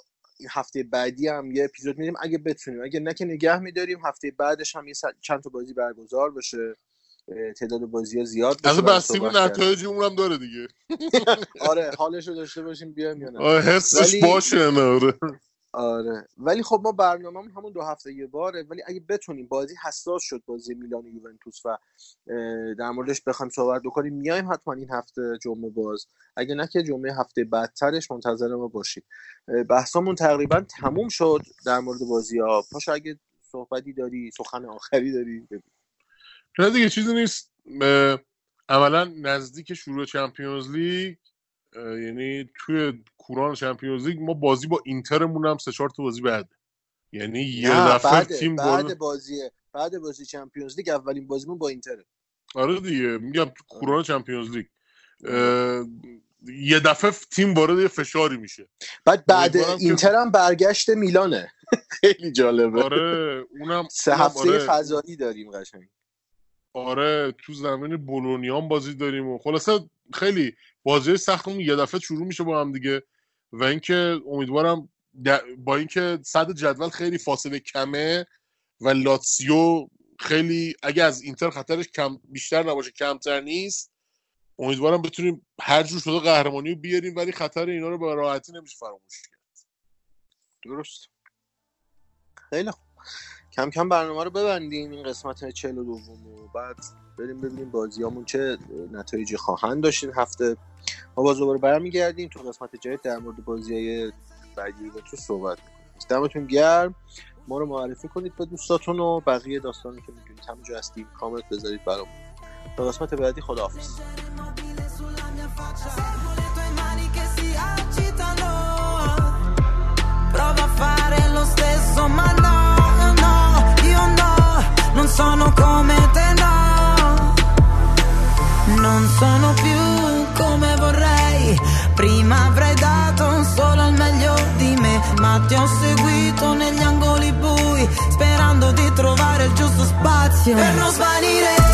هفته بعدی هم یه اپیزود میدیم. اگه بتونیم اگه نه که نگه میداریم هفته بعدش هم یه چند تا بازی برگزار بشه. تعداد بازی ها زیاد از برای بستگی. نتایج اونم داره دیگه. آره حالش رو داشته باشیم بیایم یا نه. آره حسش ولی- باشه نه آره. آره. ولی خب ما برنامه همون دو هفته یه باره. ولی اگه بتونیم بازی حساس شد بازی میلان و یوونتوس و در موردش بخوایم صحبت بکنیم میایم حتما این هفته جمعه باز. اگه نه که جمعه هفته بعدترش منتظر ما باشید. اه، بحثامون تقریبا تموم شد در مورد بازی ها پاشو اگه صحبتی داری سخن آخری داری بگو. نه دیگه چیزی نیست. عملا نزدیک شروع Champions League یعنی توی کوران Champions League ما بازی با اینترمون هم سه چهار تا بازی بعد. یعنی یه دفعه تیم بعد وارد بازی بعد بازی Champions League اولین بازیمون با اینتره. آره دیگه میگم تو کوران Champions League. اه، یه دفعه تیم وارد یه فشاری میشه. بعد بعد اینتر هم برگشت میلانه. خیلی جالبه. آره اونم سه هفته آره. فضایی داریم قشنگ. آره تو زمین بولونیان بازی داریم و خلاصه خیلی بازی سختمون یه دفعه شروع میشه با هم دیگه و اینکه امیدوارم با اینکه صد جدول خیلی فاصله کمه و لاتسیو خیلی اگه از اینتر خطرش کم بیشتر نباشه کمتر نیست امیدوارم بتونیم هر جور شده قهرمانی رو بیاریم ولی خطر اینا رو به راحتی نمیشه فراموش کرد. درست. خیلی خوب. کم کم برنامه رو ببندیم. این قسمت 42 و بعد بریم ببینیم بازیامون چه نتایجی خواهند داشت هفته. ما باز دوباره برمیگردیم. تو قسمت جدید در مورد بازی بعدی تو صحبت می‌کنیم. دمتون گرم. ما رو معرفی کنید به دوستاتون و بقیه داستانی که می‌دونید. همونجا هستیم. کامنت بذارید برامون. تا قسمت بعدی خداحافظ. Prova a fare lo stesso, ma non sono come te, no. Non sono più come vorrei. Prima avrei dato solo il meglio di me, ma ti ho seguito negli angoli bui, sperando di trovare il giusto spazio per non svanire.